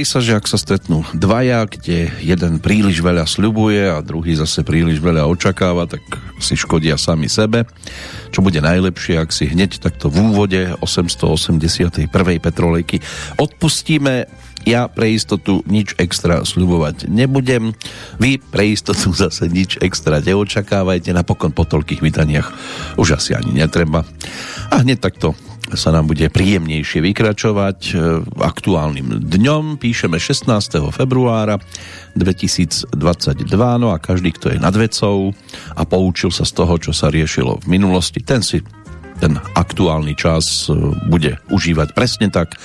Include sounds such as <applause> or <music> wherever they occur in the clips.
Hovorí sa, že ak sa stretnú dvaja, kde jeden príliš veľa sľubuje a druhý zase príliš veľa očakáva, tak si škodia sami sebe. Čo bude najlepšie, ak si hneď takto v úvode 881. petrolejky odpustíme ja pre istotu nič extra sľubovať nebudem. Vy pre istotu <laughs> zase nič extra neočakávajte. Napokon po toľkých vydaniach už asi ani netreba. A hneď takto sa nám bude príjemnejšie vykračovať e, aktuálnym dňom. Píšeme 16. februára 2022, no a každý, kto je nad vecou a poučil sa z toho, čo sa riešilo v minulosti, ten si ten aktuálny čas e, bude užívať presne tak,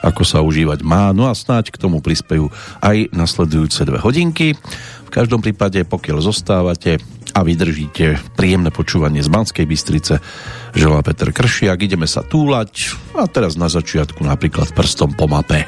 ako sa užívať má. No a snáď k tomu prispejú aj nasledujúce dve hodinky. V každom prípade, pokiaľ zostávate a vydržíte príjemné počúvanie z Banskej Bystrice, želá Peter Kršiak. Ideme sa túlať a teraz na začiatku napríklad prstom po mape.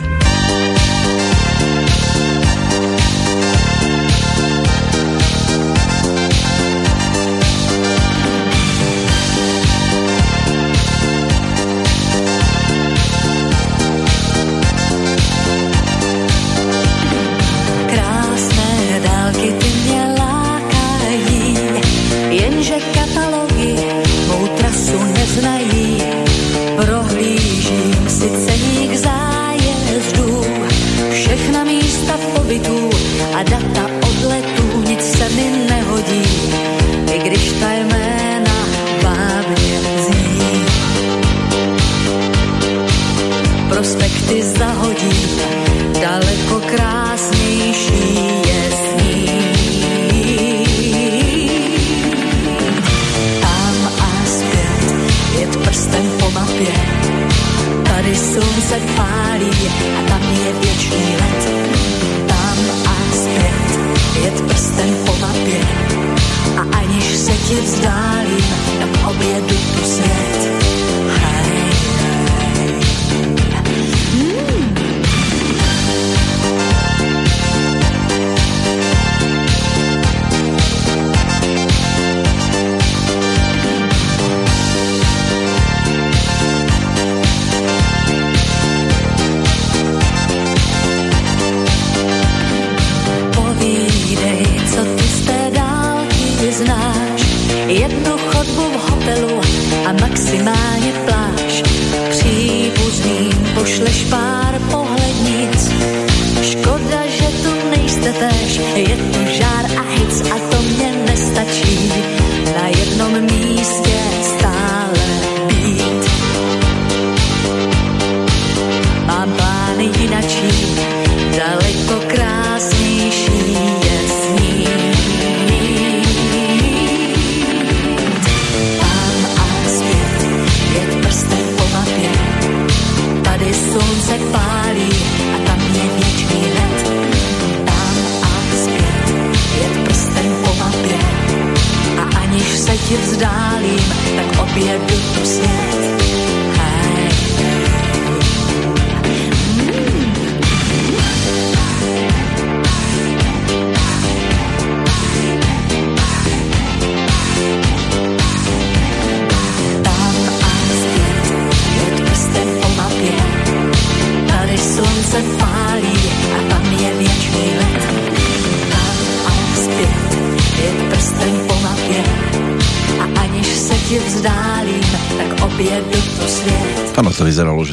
ti vzdálím, tak obědu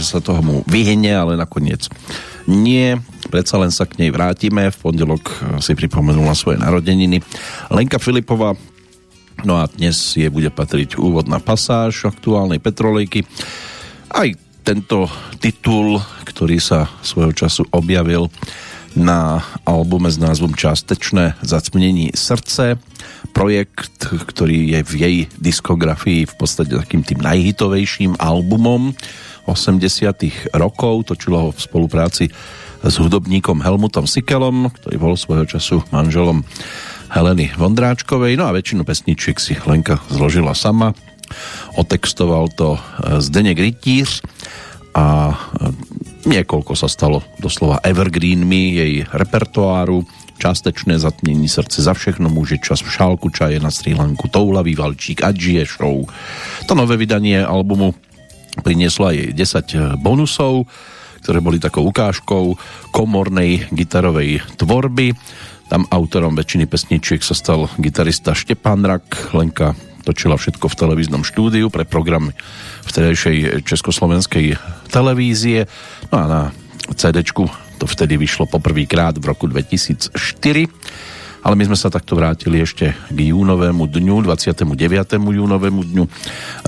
sa tomu vyhne, ale nakoniec nie. Predsa len sa k nej vrátime. V pondelok eh, si pripomenula svoje narodeniny. Lenka Filipová No a dnes je bude patriť úvodná pasáž aktuálnej petrolejky. Aj tento titul, ktorý sa svojho času objavil na albume s názvom Částečné zacmnení srdce. Projekt, ktorý je v jej diskografii v podstate takým tým najhitovejším albumom 80 rokov, točilo ho v spolupráci s hudobníkom Helmutom Sikelom, ktorý bol svojho času manželom Heleny Vondráčkovej, no a väčšinu pesničiek si Lenka zložila sama. Otextoval to e, Zdenek Rytíř a e, niekoľko sa stalo doslova evergreenmi jej repertoáru, částečné zatmení srdce za všechno môže čas v šálku čaje na Sri Lanku, toulavý valčík a Show. To nové vydanie albumu prinieslo aj 10 bonusov, ktoré boli takou ukážkou komornej gitarovej tvorby. Tam autorom väčšiny pesničiek sa stal gitarista Štepán Rak, Lenka točila všetko v televíznom štúdiu pre program vtedajšej československej televízie. No a na cd to vtedy vyšlo poprvýkrát v roku 2004. Ale my sme sa takto vrátili ešte k júnovému dňu, 29. júnovému dňu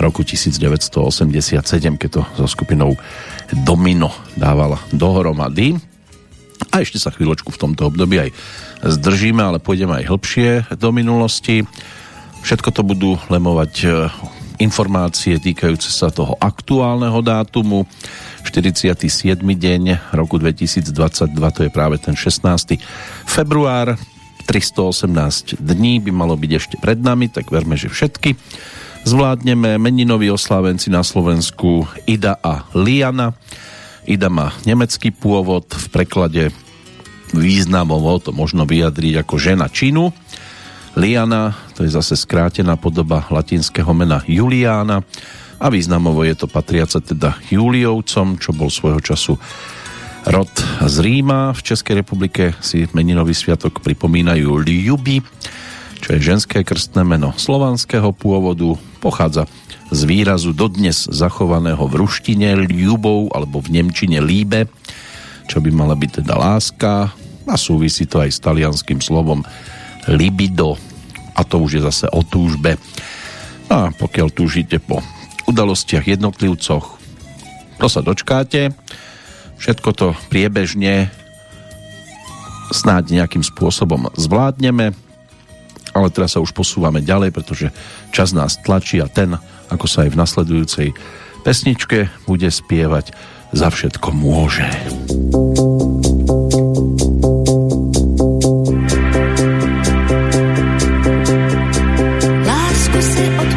roku 1987, keď to so skupinou Domino dávala dohromady. A ešte sa chvíľočku v tomto období aj zdržíme, ale pôjdeme aj hĺbšie do minulosti. Všetko to budú lemovať e, informácie týkajúce sa toho aktuálneho dátumu. 47. deň roku 2022, to je práve ten 16. február. 318 dní by malo byť ešte pred nami, tak verme, že všetky. Zvládneme meninoví oslávenci na Slovensku Ida a Liana. Ida má nemecký pôvod, v preklade významovo to možno vyjadriť ako žena činu. Liana, to je zase skrátená podoba latinského mena Juliána a významovo je to patriace teda Juliovcom, čo bol svojho času rod z Ríma. V Českej republike si meninový sviatok pripomínajú Ljubi, čo je ženské krstné meno slovanského pôvodu, pochádza z výrazu dodnes zachovaného v ruštine Ljubov alebo v nemčine Líbe, čo by mala byť teda láska a súvisí to aj s talianským slovom libido a to už je zase o túžbe. A pokiaľ túžite po udalostiach jednotlivcoch, to sa dočkáte. Všetko to priebežne snáď nejakým spôsobom zvládneme, ale teraz sa už posúvame ďalej, pretože čas nás tlačí a ten, ako sa aj v nasledujúcej pesničke bude spievať, za všetko môže. Za všechno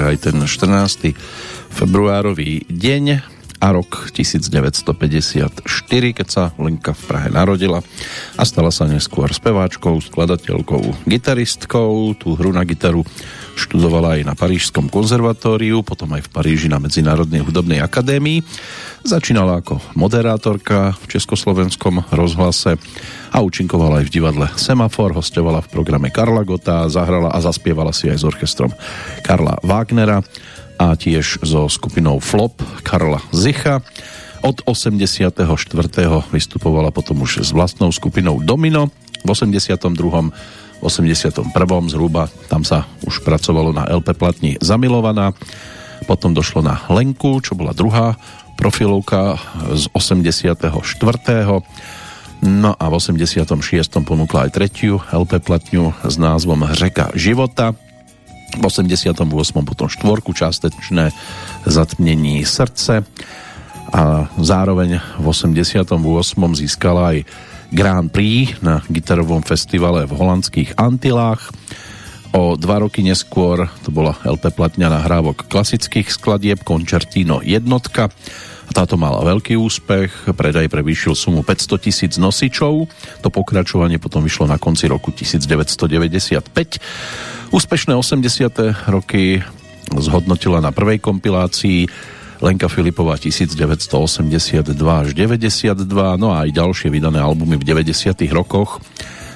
všetko môže aj ten 14. februárový deň a rok 1954, keď sa Lenka v Prahe narodila a stala sa neskôr speváčkou, skladateľkou, gitaristkou. Tú hru na gitaru študovala aj na Parížskom konzervatóriu, potom aj v Paríži na Medzinárodnej hudobnej akadémii. Začínala ako moderátorka v Československom rozhlase a účinkovala aj v divadle Semafor, hostovala v programe Karla Gota, zahrala a zaspievala si aj s orchestrom Karla Wagnera a tiež so skupinou Flop Karla Zicha. Od 84. vystupovala potom už s vlastnou skupinou Domino. V 82. 81. zhruba tam sa už pracovalo na LP platni Zamilovaná. Potom došlo na Lenku, čo bola druhá profilovka z 84. No a v 86. ponúkla aj tretiu LP platňu s názvom Řeka života v 88. potom štvorku častečné zatmnení srdce a zároveň v 88. získala aj Grand Prix na gitarovom festivale v holandských Antilách. O dva roky neskôr to bola LP platňa nahrávok klasických skladieb Concertino jednotka. Táto mala veľký úspech, predaj prevýšil sumu 500 tisíc nosičov. To pokračovanie potom vyšlo na konci roku 1995 Úspešné 80. roky zhodnotila na prvej kompilácii Lenka Filipová 1982 až 92, no a aj ďalšie vydané albumy v 90. rokoch,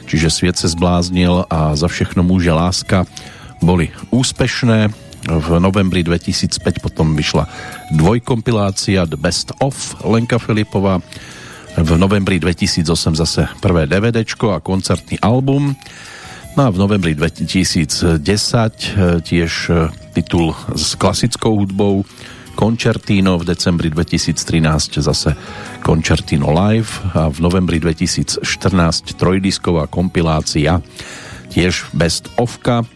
čiže Sviet se zbláznil a Za všechno môže láska boli úspešné. V novembri 2005 potom vyšla dvojkompilácia The Best of Lenka Filipová. V novembri 2008 zase prvé DVDčko a koncertný album. No a v novembri 2010 eh, tiež eh, titul s klasickou hudbou Concertino, v decembri 2013 zase Concertino Live a v novembri 2014 trojdisková kompilácia tiež Best ofka.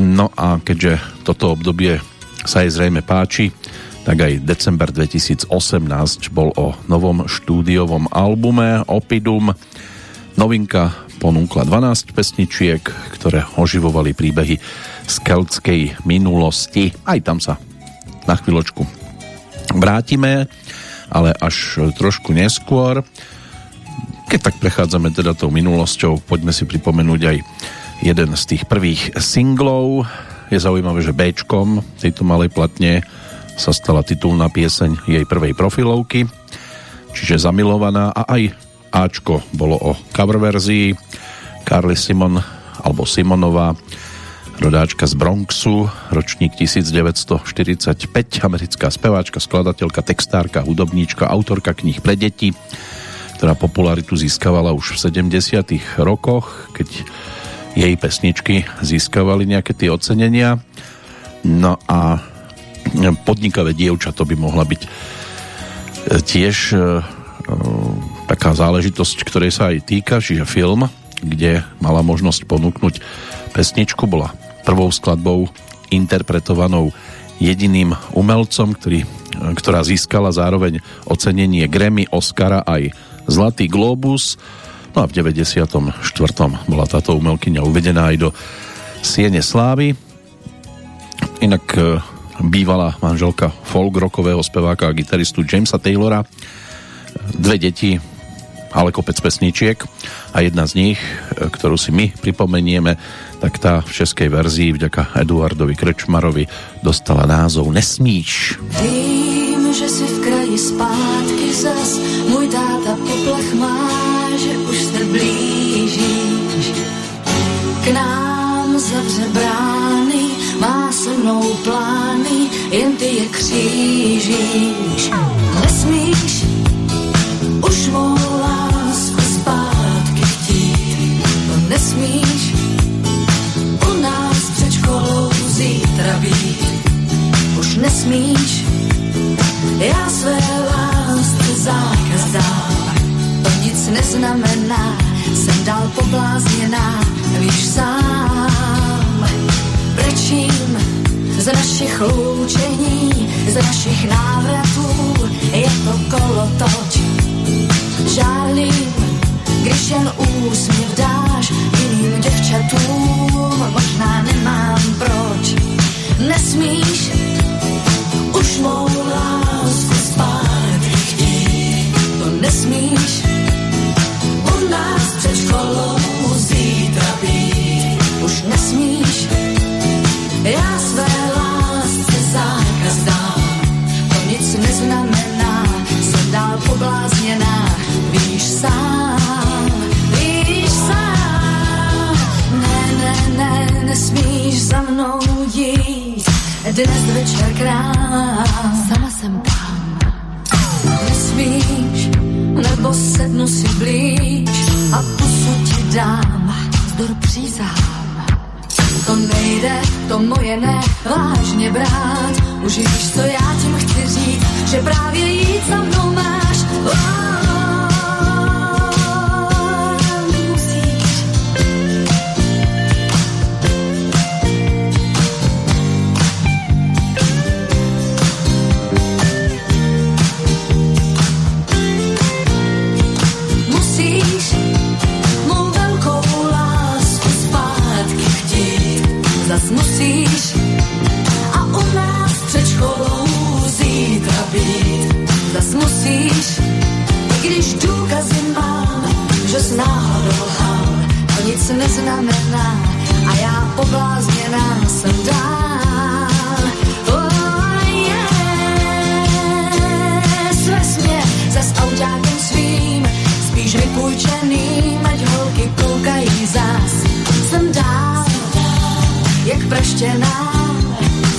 No a keďže toto obdobie sa jej zrejme páči, tak aj december 2018 bol o novom štúdiovom albume Opidum. Novinka ponúkla 12 pesničiek, ktoré oživovali príbehy z keltskej minulosti. Aj tam sa na chvíľočku vrátime, ale až trošku neskôr. Keď tak prechádzame teda tou minulosťou, poďme si pripomenúť aj jeden z tých prvých singlov. Je zaujímavé, že Bčkom tejto malej platne sa stala titulná pieseň jej prvej profilovky, čiže Zamilovaná a aj Ačko bolo o cover verzii Carly Simon alebo Simonová rodáčka z Bronxu, ročník 1945, americká speváčka, skladateľka, textárka, hudobníčka, autorka kníh pre deti, ktorá popularitu získavala už v 70 rokoch, keď jej pesničky získavali nejaké tie ocenenia. No a podnikavé dievča to by mohla byť tiež taká záležitosť, ktorej sa aj týka, čiže film, kde mala možnosť ponúknuť pesničku, bola prvou skladbou interpretovanou jediným umelcom, ktorý, ktorá získala zároveň ocenenie Grammy, Oscara aj Zlatý Globus. No a v 94. bola táto umelkyňa uvedená aj do Siene Slávy. Inak e, bývalá manželka folk rockového speváka a gitaristu Jamesa Taylora. Dve deti ale kopec pesničiek a jedna z nich, e, ktorú si my pripomenieme, tak tá v českej verzii vďaka Eduardovi Krečmarovi dostala názov Nesmíš. Vím, že si v kraji zpátky zas, můj táta poplech má, mnou plány, jen ty je křížíš. Nesmíš už mou lásku zpátky chtít. To nesmíš u nás před školou zítra být. Už nesmíš, já své lásce zákaz. To nic neznamená, jsem dal poblázněná, víš sám. Brečím z našich lúčení, z našich návratů je to kolotoč. Žárlím, když jen úsměv dáš jiným děvčatům, možná nemám proč. Nesmíš už mou lásku spát, to nesmíš, u nás před školou zítra být. Sám, víš sám. Ne, ne, ne, nesmíš za mnou jít, dnes večer krám. Sama jsem tam, nesmíš, nebo sednu si blíž a pusu ti dám. Vzdor přísahám. To nejde, to moje ne, vážně brát. Už víš, co já tím chci říct, že právě jít za mnou máš. Oh. Být. Zas musíš, i když důkazy mám, že jsi náhodou lhal, to nic neznamená a já poblázněná jsem dál. Oh, yes, vesmě zas svým, spíš vypůjčeným, ať holky koukají zás. Jsem dál, jak praštěná,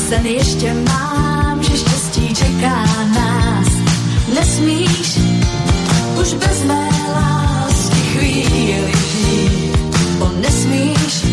sen ještě mám, čeká nás. Nesmíš už bez mé lásky chvíli žít, bo nesmíš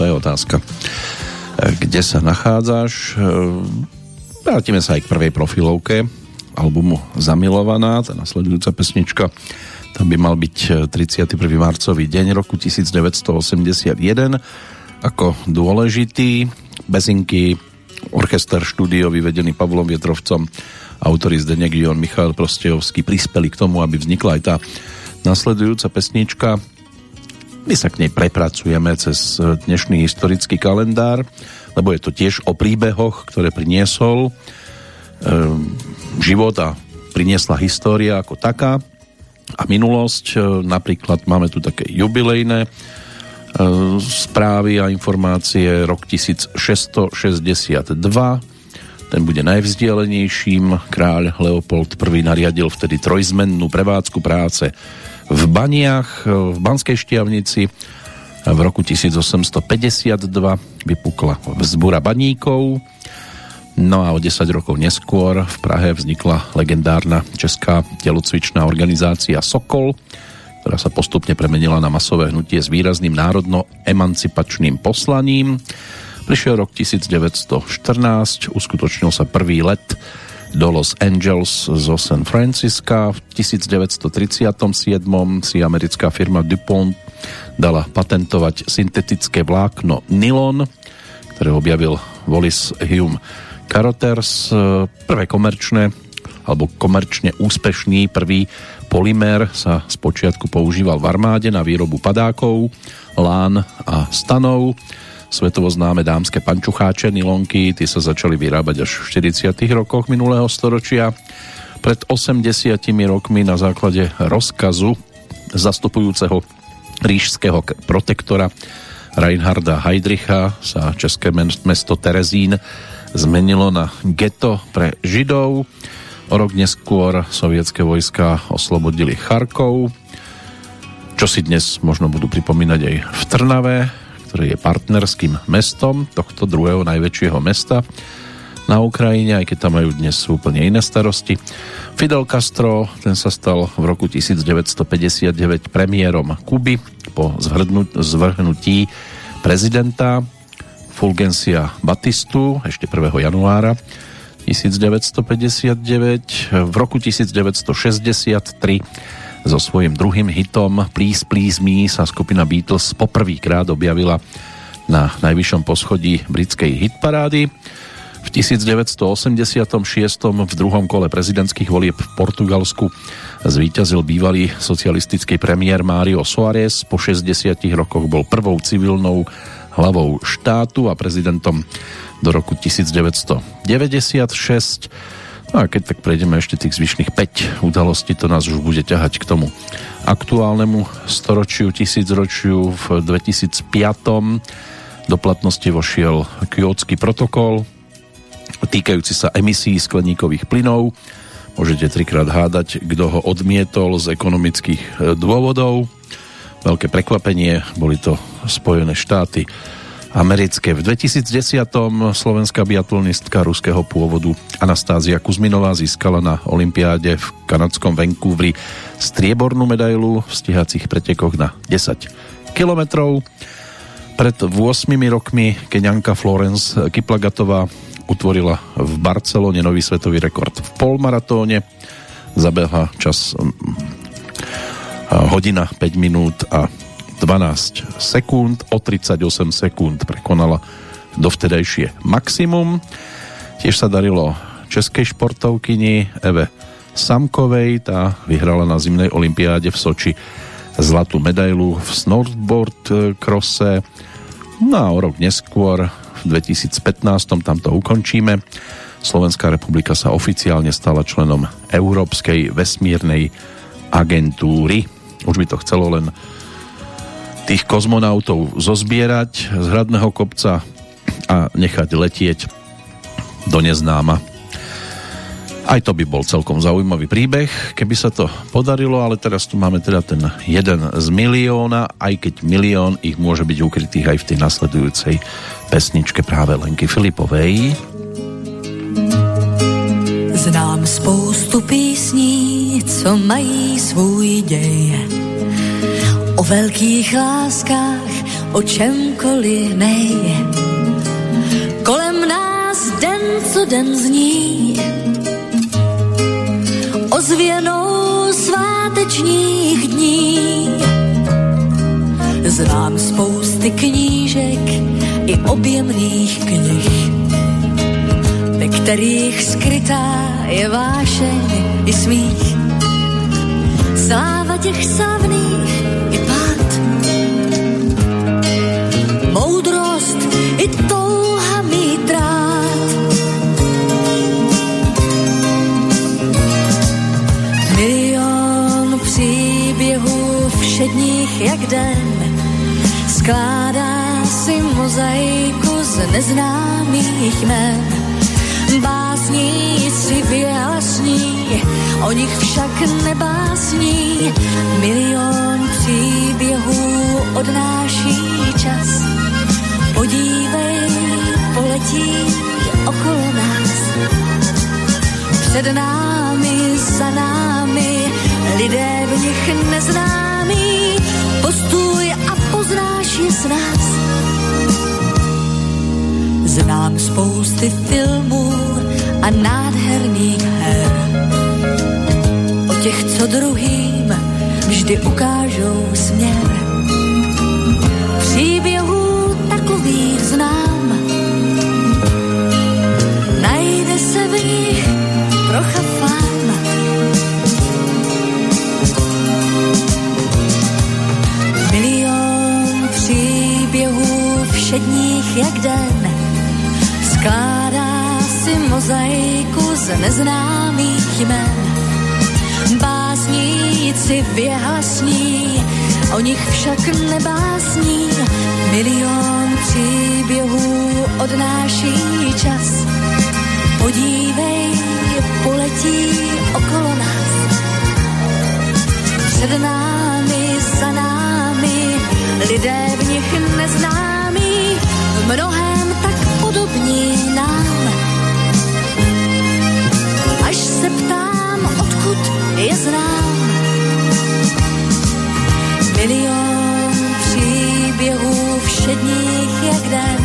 to je otázka. E, Kde sa nachádzaš? E, Vrátime sa aj k prvej profilovke albumu Zamilovaná, tá nasledujúca pesnička. Tam by mal byť e, 31. marcový deň roku 1981 ako dôležitý. Bezinky, orchester štúdio vyvedený Pavlom Vietrovcom, autori Zdeněk Dion, Michal Prostejovský prispeli k tomu, aby vznikla aj tá nasledujúca pesnička. My sa k nej prepracujeme cez dnešný historický kalendár, lebo je to tiež o príbehoch, ktoré priniesol e, život a priniesla história ako taká a minulosť. E, napríklad máme tu také jubilejné e, správy a informácie. Rok 1662 ten bude najvzdialenejším. Kráľ Leopold I nariadil vtedy trojzmennú prevádzku práce v Baniach v Banskej Štiavnici. V roku 1852 vypukla vzbura baníkov. No a o 10 rokov neskôr v Prahe vznikla legendárna česká telocvičná organizácia Sokol, ktorá sa postupne premenila na masové hnutie s výrazným národno-emancipačným poslaním. Prišiel rok 1914, uskutočnil sa prvý let do Los Angeles zo San Francisca. V 1937 si americká firma DuPont dala patentovať syntetické vlákno nylon, ktoré objavil Wallis Hume Carothers. Prvé komerčné alebo komerčne úspešný prvý polymér sa spočiatku používal v armáde na výrobu padákov, lán a stanov svetovo známe dámske pančucháče, nylonky, tie sa začali vyrábať až v 40 rokoch minulého storočia. Pred 80 rokmi na základe rozkazu zastupujúceho ríšského protektora Reinharda Heydricha sa české mesto Terezín zmenilo na geto pre Židov. O rok neskôr sovietské vojska oslobodili Charkov, čo si dnes možno budú pripomínať aj v Trnave, ktoré je partnerským mestom tohto druhého najväčšieho mesta na Ukrajine, aj keď tam majú dnes úplne iné starosti. Fidel Castro, ten sa stal v roku 1959 premiérom Kuby po zvrhnutí prezidenta Fulgencia Batistu ešte 1. januára 1959. V roku 1963 so svojím druhým hitom Please Please Me sa skupina Beatles poprvýkrát objavila na najvyššom poschodí britskej hitparády. V 1986. v druhom kole prezidentských volieb v Portugalsku zvíťazil bývalý socialistický premiér Mário Soares. Po 60 rokoch bol prvou civilnou hlavou štátu a prezidentom do roku 1996. No a keď tak prejdeme ešte tých zvyšných 5 udalostí, to nás už bude ťahať k tomu aktuálnemu storočiu, tisícročiu v 2005. Do platnosti vošiel Kyotský protokol, týkajúci sa emisí skleníkových plynov. Môžete trikrát hádať, kto ho odmietol z ekonomických dôvodov. Veľké prekvapenie, boli to Spojené štáty americké. V 2010. slovenská biatlonistka ruského pôvodu Anastázia Kuzminová získala na Olympiáde v kanadskom Vancouveri striebornú medailu v stíhacích pretekoch na 10 kilometrov. Pred 8 rokmi Keňanka Florence Kiplagatová utvorila v Barcelone nový svetový rekord v polmaratóne. Zabehla čas hodina 5 minút a 12 sekúnd, o 38 sekúnd prekonala dovtedajšie maximum. Tiež sa darilo českej športovkyni Eve Samkovej, tá vyhrala na zimnej olympiáde v Soči zlatú medailu v snowboard krose. No a o rok neskôr v 2015 tam to ukončíme. Slovenská republika sa oficiálne stala členom Európskej vesmírnej agentúry. Už by to chcelo len tých kozmonautov zozbierať z hradného kopca a nechať letieť do neznáma. Aj to by bol celkom zaujímavý príbeh, keby sa to podarilo, ale teraz tu máme teda ten jeden z milióna, aj keď milión ich môže byť ukrytých aj v tej nasledujúcej pesničke práve Lenky Filipovej. Znám spoustu písní, co mají svůj děj. Velkých láskách, o čemkoliv nej. Kolem nás den co den zní ozvěnou svátečních dní. Znám spousty knížek i objemných knih, ve kterých skrytá je vášeň i smích. Sláva těch slavných moudrost i touha mít rád. Milion příběhů všedních jak den skládá si mozaiku z neznámých jmen. Básníci vyjasní, o nich však nebásní. Milion příběhů odnáší čas. Podívej, poletí okolo nás. Před námi, za námi, lidé v nich neznámí. Postuj a poznáš je z nás. Znám spousty filmů a nádherných her. O těch, co druhým vždy ukážou směr. Takových znám. Najde se v nich trocha fám. Milion příběhů všedních jak den skládá si mozaiku z neznámých jmen. Básníci vyhlasní, o nich však nebásní. Milion příběhů odnáší čas. Podívej, poletí okolo nás. Před námi, za námi, lidé v nich neznámí, v mnohém tak podobní nám. Až se ptám, odkud je znám. Milion příběhů všedních jak den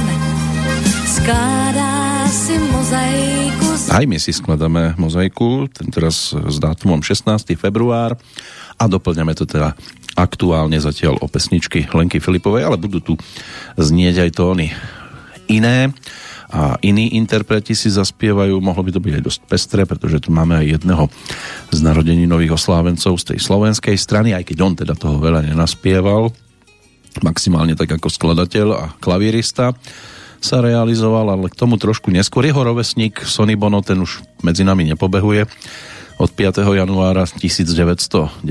skládá si mozaiku. Aj my si skladáme mozaiku, tentoraz s dátumom 16. február a doplňame to teda aktuálne zatiaľ o pesničky Lenky Filipovej, ale budú tu znieť aj tóny iné a iní interpreti si zaspievajú, mohlo by to byť aj dosť pestré, pretože tu máme aj jedného z narodení nových oslávencov z tej slovenskej strany, aj keď on teda toho veľa nenaspieval, maximálne tak ako skladateľ a klavírista sa realizoval, ale k tomu trošku neskôr. Jeho rovesník Sonny Bono, ten už medzi nami nepobehuje od 5. januára 1998,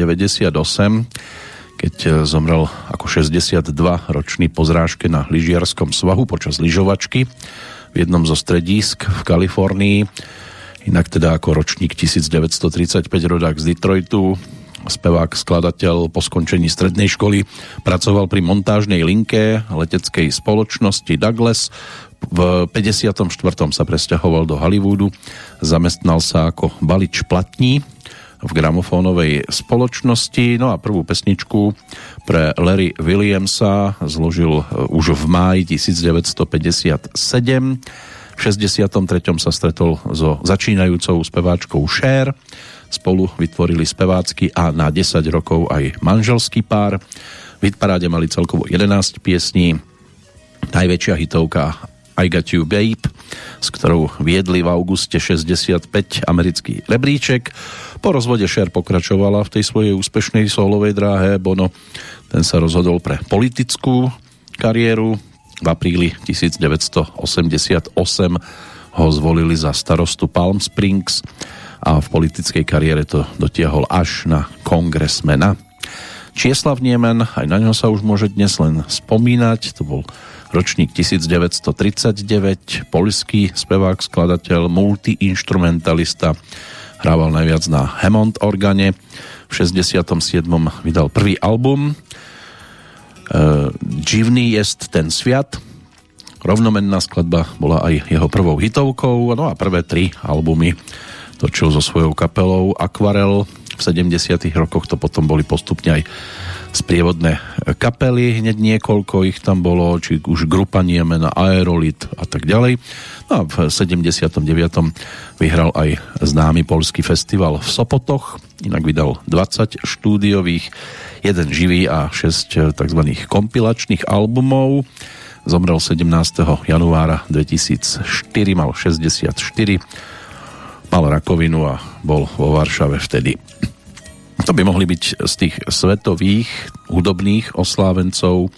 keď zomrel ako 62-ročný po zrážke na lyžiarskom svahu počas lyžovačky v jednom zo stredísk v Kalifornii. Inak teda ako ročník 1935 rodák z Detroitu, spevák, skladateľ po skončení strednej školy pracoval pri montážnej linke leteckej spoločnosti Douglas. V 54. sa presťahoval do Hollywoodu, zamestnal sa ako balič platní v gramofónovej spoločnosti. No a prvú pesničku pre Larry Williamsa zložil e, už v máji 1957. V 63. sa stretol so začínajúcou speváčkou Cher. Spolu vytvorili spevácky a na 10 rokov aj manželský pár. V hitparáde mali celkovo 11 piesní. Najväčšia hitovka I Got You Babe, s ktorou viedli v auguste 65 americký rebríček. Po rozvode Cher pokračovala v tej svojej úspešnej solovej dráhe. Bono ten sa rozhodol pre politickú kariéru. V apríli 1988 ho zvolili za starostu Palm Springs a v politickej kariére to dotiahol až na kongresmena. Čieslav Niemen, aj na ňo sa už môže dnes len spomínať, to bol ročník 1939, polský spevák, skladateľ, multiinstrumentalista, Hrával najviac na Hammond organe. V 67. vydal prvý album uh, Divný jest ten sviat. Rovnomenná skladba bola aj jeho prvou hitovkou. No a prvé tri albumy točil so svojou kapelou Aquarel. V 70. rokoch to potom boli postupne aj sprievodné kapely, hneď niekoľko ich tam bolo, či už grupa Niemen, Aerolit a tak ďalej. No a v 79. vyhral aj známy polský festival v Sopotoch, inak vydal 20 štúdiových, jeden živý a 6 tzv. kompilačných albumov. Zomrel 17. januára 2004, mal 64, mal rakovinu a bol vo Varšave vtedy. To by mohli byť z tých svetových hudobných oslávencov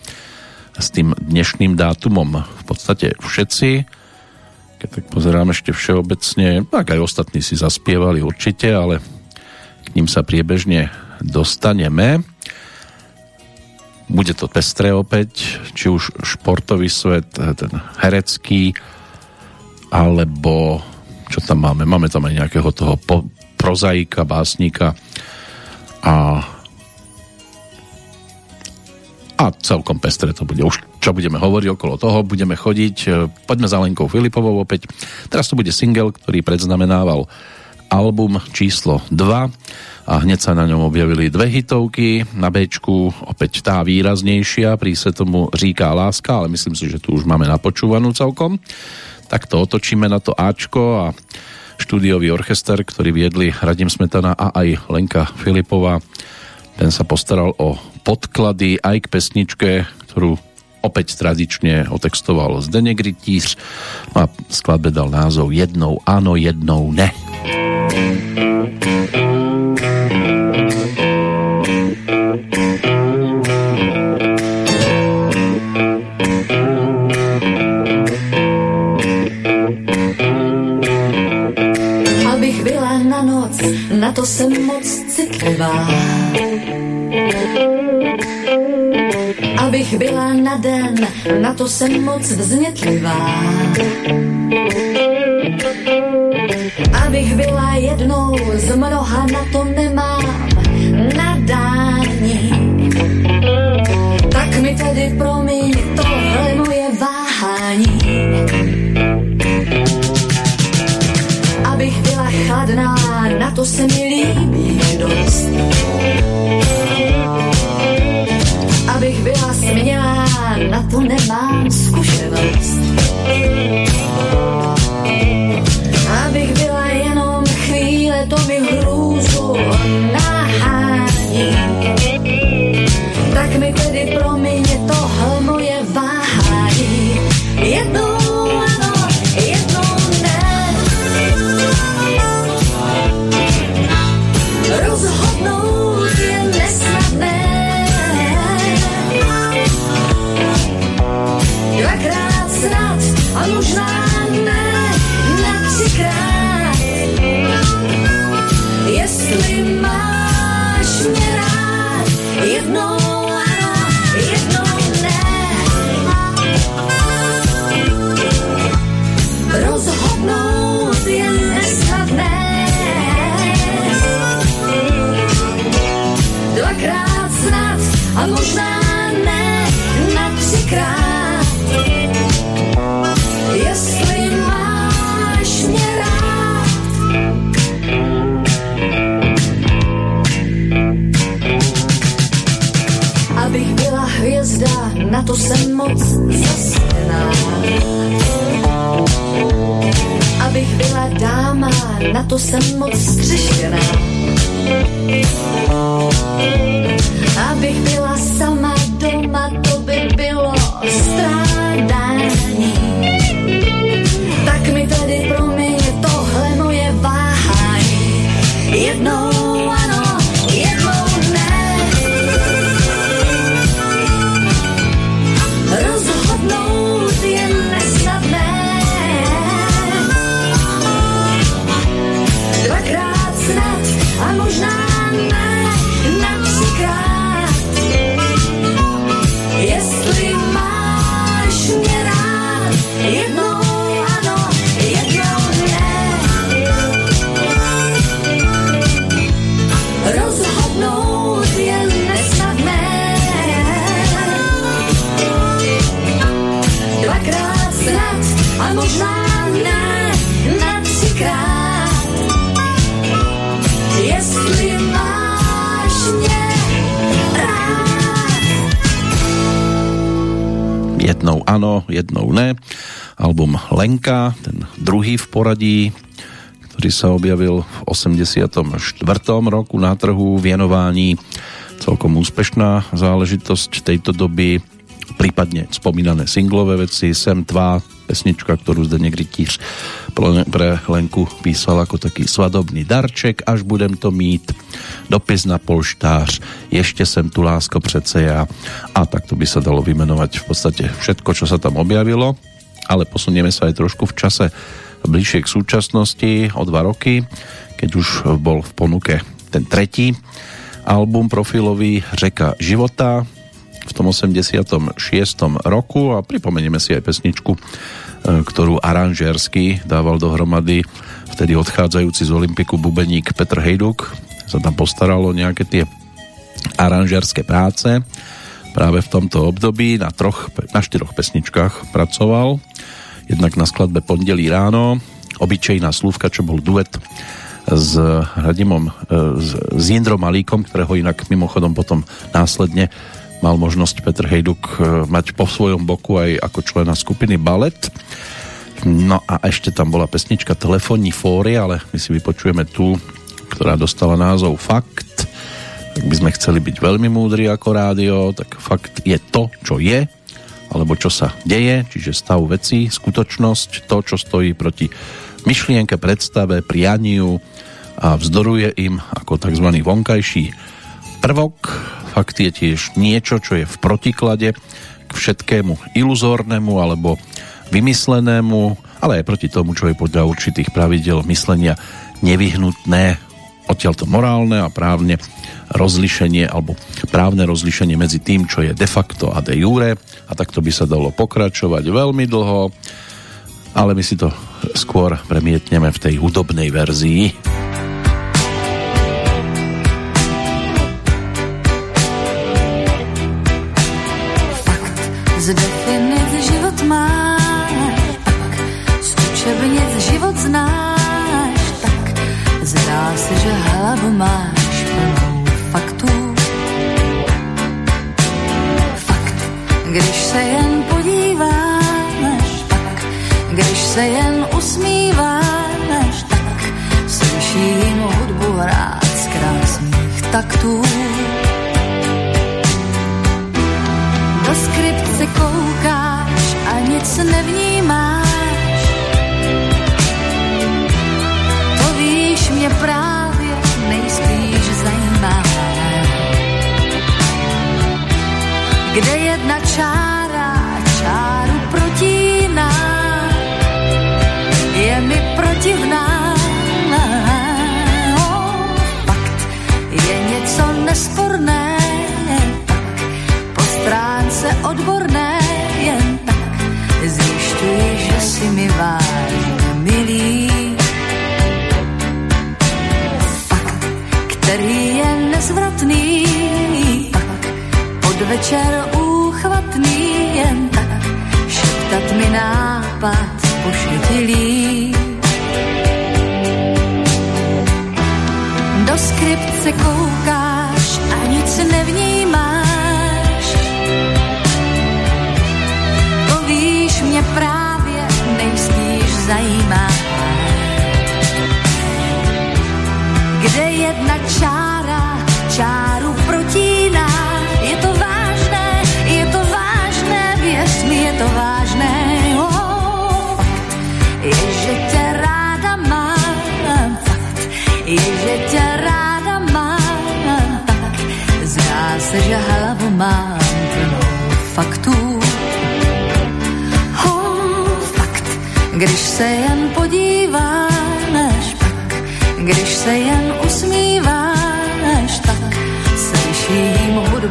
s tým dnešným dátumom v podstate všetci. Keď tak pozerám ešte všeobecne, tak aj ostatní si zaspievali určite, ale k ním sa priebežne dostaneme. Bude to pestré opäť, či už športový svet, ten herecký, alebo čo tam máme? Máme tam aj nejakého toho prozaika, básnika, a a celkom pestre to bude. Už čo budeme hovoriť okolo toho, budeme chodiť. E, poďme za Lenkou Filipovou opäť. Teraz to bude single, ktorý predznamenával album číslo 2 a hneď sa na ňom objavili dve hitovky. Na B opäť tá výraznejšia, pri se tomu říká láska, ale myslím si, že tu už máme napočúvanú celkom. Tak to otočíme na to Ačko a štúdiový orchester, ktorý viedli Radim Smetana a aj Lenka Filipová. Ten sa postaral o podklady aj k pesničke, ktorú opäť tradične otextoval Zdenek Rytíř no a skladbe dal názov Jednou áno, jednou ne. na to moc citlivá. Abych byla na den, na to jsem moc vznětlivá. Abych byla jednou z mnoha, na to nemám nadání. Tak mi tedy promiň tohle moje se mi líbí dost. To jsem moc střeštěná. Áno, jednou ne. Album Lenka, ten druhý v poradí, ktorý sa objavil v 84. roku na trhu vienování. Celkom úspešná záležitosť tejto doby, prípadne spomínané singlové veci, Sem tvá, pesnička, ktorú Zdeněk Rytíř pre Lenku písal ako taký svadobný darček, až budem to mít, dopis na polštář, ešte sem tu lásko přece ja a takto by sa dalo vymenovať v podstate všetko, čo sa tam objavilo, ale posunieme sa aj trošku v čase bližšie k súčasnosti o dva roky, keď už bol v ponuke ten tretí album profilový Řeka života v tom 86. roku. A pripomenieme si aj pesničku, ktorú aranžérsky dával dohromady vtedy odchádzajúci z Olympiku bubeník Petr Hejduk. Sa tam postaralo nejaké tie aranžerské práce. Práve v tomto období na, troch, na štyroch pesničkách pracoval. Jednak na skladbe Pondelí ráno obyčejná slúvka, čo bol duet s Radimom, e, s Jindrom Malíkom, ktorého inak mimochodom potom následne mal možnosť Petr Hejduk e, mať po svojom boku aj ako člena skupiny Ballet. No a ešte tam bola pesnička Telefónní fóry, ale my si vypočujeme tú, ktorá dostala názov Fakt. Ak by sme chceli byť veľmi múdri ako rádio, tak fakt je to, čo je, alebo čo sa deje, čiže stav veci, skutočnosť, to, čo stojí proti myšlienke, predstave, prianiu a vzdoruje im ako tzv. vonkajší prvok. Fakt je tiež niečo, čo je v protiklade k všetkému iluzórnemu alebo vymyslenému, ale aj proti tomu, čo je podľa určitých pravidel myslenia nevyhnutné. Odtiaľ to morálne a právne rozlišenie alebo právne rozlišenie medzi tým, čo je de facto a de jure a takto by sa dalo pokračovať veľmi dlho, ale my si to skôr premietneme v tej hudobnej verzii.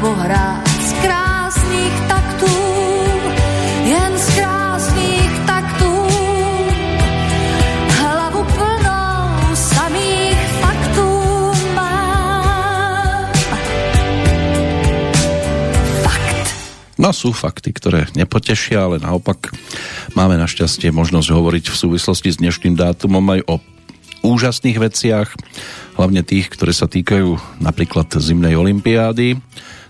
Hudbu hrát z krásných taktů, jen z krásných taktů. Hlavu plnou samých faktů mám. Fakt. No sú fakty, ktoré nepotešia, ale naopak máme našťastie možnosť hovoriť v súvislosti s dnešným dátumom aj o úžasných veciach, hlavne tých, ktoré sa týkajú napríklad zimnej olympiády,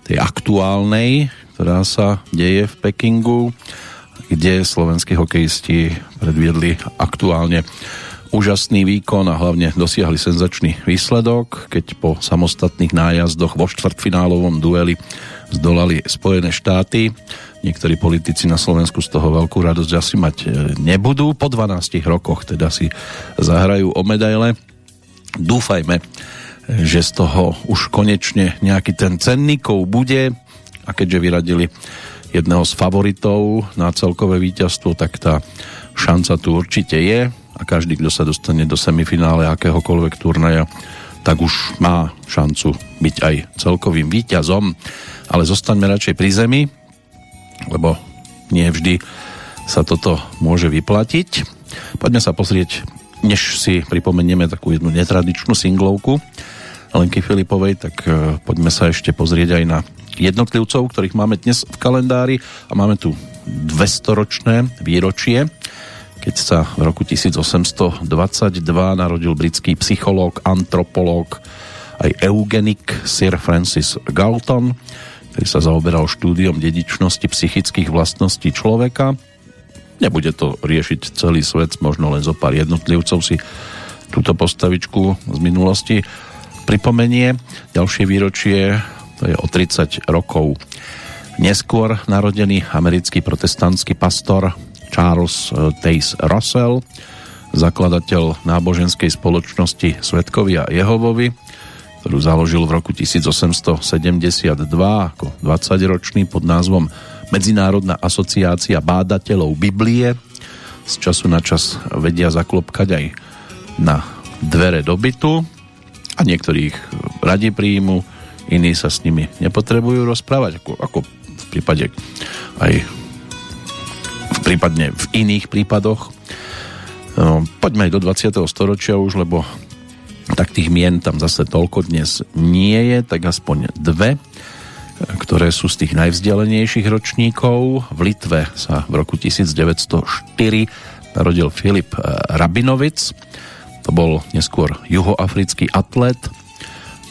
tej aktuálnej, ktorá sa deje v Pekingu, kde slovenskí hokejisti predviedli aktuálne úžasný výkon a hlavne dosiahli senzačný výsledok, keď po samostatných nájazdoch vo štvrtfinálovom dueli zdolali Spojené štáty. Niektorí politici na Slovensku z toho veľkú radosť asi mať e, nebudú. Po 12 rokoch teda si zahrajú o medaile. Dúfajme, že z toho už konečne nejaký ten cenníkov bude a keďže vyradili jedného z favoritov na celkové víťazstvo, tak tá šanca tu určite je a každý, kto sa dostane do semifinále akéhokoľvek turnaja, tak už má šancu byť aj celkovým víťazom. Ale zostaňme radšej pri zemi, lebo nie vždy sa toto môže vyplatiť. Poďme sa pozrieť, než si pripomenieme takú jednu netradičnú singlovku Lenky Filipovej, tak e, poďme sa ešte pozrieť aj na jednotlivcov, ktorých máme dnes v kalendári. A máme tu 200-ročné výročie, keď sa v roku 1822 narodil britský psychológ, antropológ, aj eugenik Sir Francis Galton, ktorý sa zaoberal štúdiom dedičnosti psychických vlastností človeka. Nebude to riešiť celý svet, možno len zo pár jednotlivcov si túto postavičku z minulosti pripomenie. Ďalšie výročie, to je o 30 rokov neskôr narodený americký protestantský pastor Charles eh, Tace Russell, zakladateľ náboženskej spoločnosti Svetkovia Jehovovi, ktorú založil v roku 1872 ako 20-ročný pod názvom Medzinárodná asociácia bádateľov Biblie. Z času na čas vedia zaklopkať aj na dvere do a niektorých radi príjmu, iní sa s nimi nepotrebujú rozprávať, ako, ako v prípade aj v prípadne v iných prípadoch. No, poďme aj do 20. storočia už, lebo tak tých mien tam zase toľko dnes nie je, tak aspoň dve, ktoré sú z tých najvzdialenejších ročníkov. V Litve sa v roku 1904 narodil Filip Rabinovic, to bol neskôr juhoafrický atlet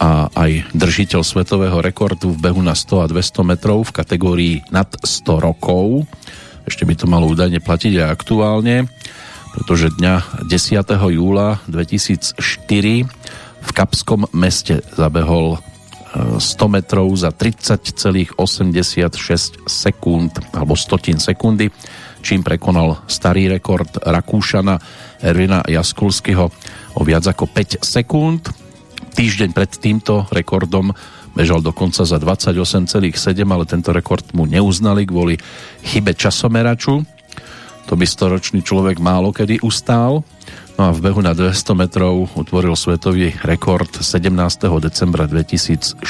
a aj držiteľ svetového rekordu v behu na 100 a 200 metrov v kategórii nad 100 rokov. Ešte by to malo údajne platiť aj aktuálne pretože dňa 10. júla 2004 v Kapskom meste zabehol 100 e, metrov za 30,86 sekúnd alebo stotín sekundy, čím prekonal starý rekord Rakúšana Ervina Jaskulského o viac ako 5 sekúnd. Týždeň pred týmto rekordom bežal dokonca za 28,7, ale tento rekord mu neuznali kvôli chybe časomeraču to by storočný človek málo kedy ustál. No a v behu na 200 metrov utvoril svetový rekord 17. decembra 2004,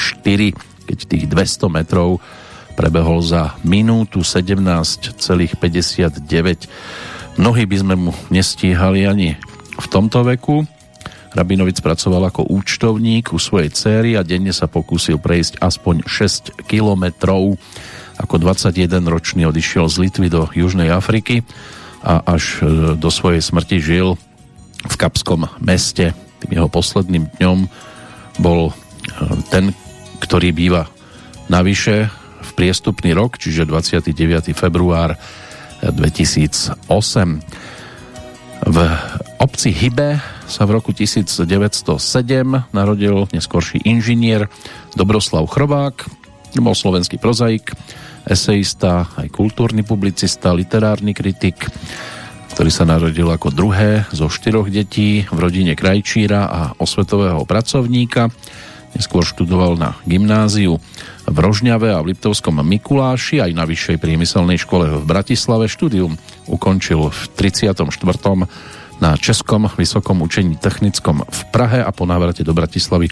keď tých 200 metrov prebehol za minútu 17,59. Mnohí by sme mu nestíhali ani v tomto veku. Rabinovic pracoval ako účtovník u svojej céry a denne sa pokúsil prejsť aspoň 6 kilometrov. Ako 21-ročný odišiel z Litvy do Južnej Afriky a až e, do svojej smrti žil v Kapskom meste. Tým jeho posledným dňom bol e, ten, ktorý býva navyše v priestupný rok, čiže 29. február 2008. V obci Hybe sa v roku 1907 narodil neskorší inžinier Dobroslav Chrobák, bol slovenský prozaik, eseista, aj kultúrny publicista, literárny kritik, ktorý sa narodil ako druhé zo štyroch detí v rodine krajčíra a osvetového pracovníka. Neskôr študoval na gymnáziu v Rožňave a v Liptovskom Mikuláši aj na Vyššej priemyselnej škole v Bratislave. Štúdium ukončil v 34. na Českom vysokom učení technickom v Prahe a po návrate do Bratislavy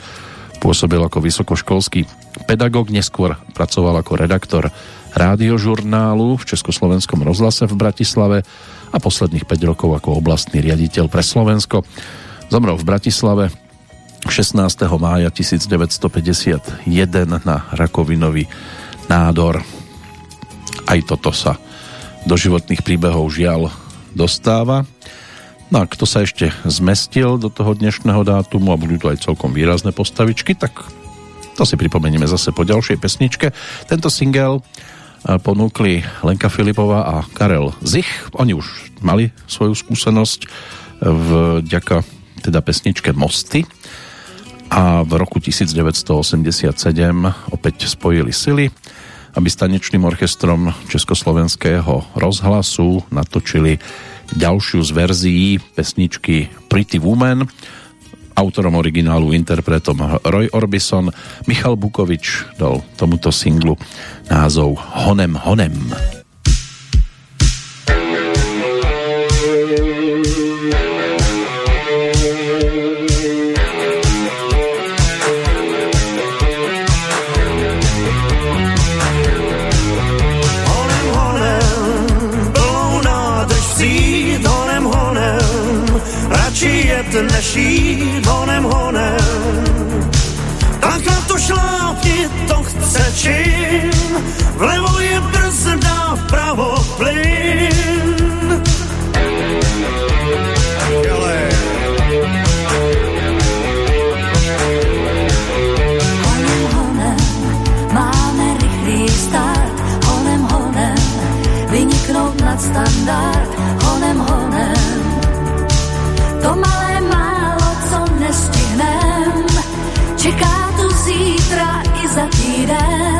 pôsobil ako vysokoškolský pedagóg, neskôr pracoval ako redaktor rádiožurnálu v Československom rozhlase v Bratislave a posledných 5 rokov ako oblastný riaditeľ pre Slovensko. Zomrel v Bratislave 16. mája 1951 na rakovinový nádor. Aj toto sa do životných príbehov žiaľ dostáva. No a kto sa ešte zmestil do toho dnešného dátumu a budú to aj celkom výrazné postavičky, tak to si pripomenieme zase po ďalšej pesničke. Tento single ponúkli Lenka Filipová a Karel Zich. Oni už mali svoju skúsenosť vďaka teda pesničke Mosty a v roku 1987 opäť spojili sily, aby s tanečným orchestrom Československého rozhlasu natočili ďalšiu z verzií pesničky Pretty Woman. Autorom originálu, interpretom Roy Orbison, Michal Bukovič dal tomuto singlu názov Honem Honem. šít čin, vlevo je brzda, vpravo plyn. Honem, honem, máme rychlý start, honem, vyniknout nad standard, honem, honem. To malé málo, co nestihnem, čeká to zítra i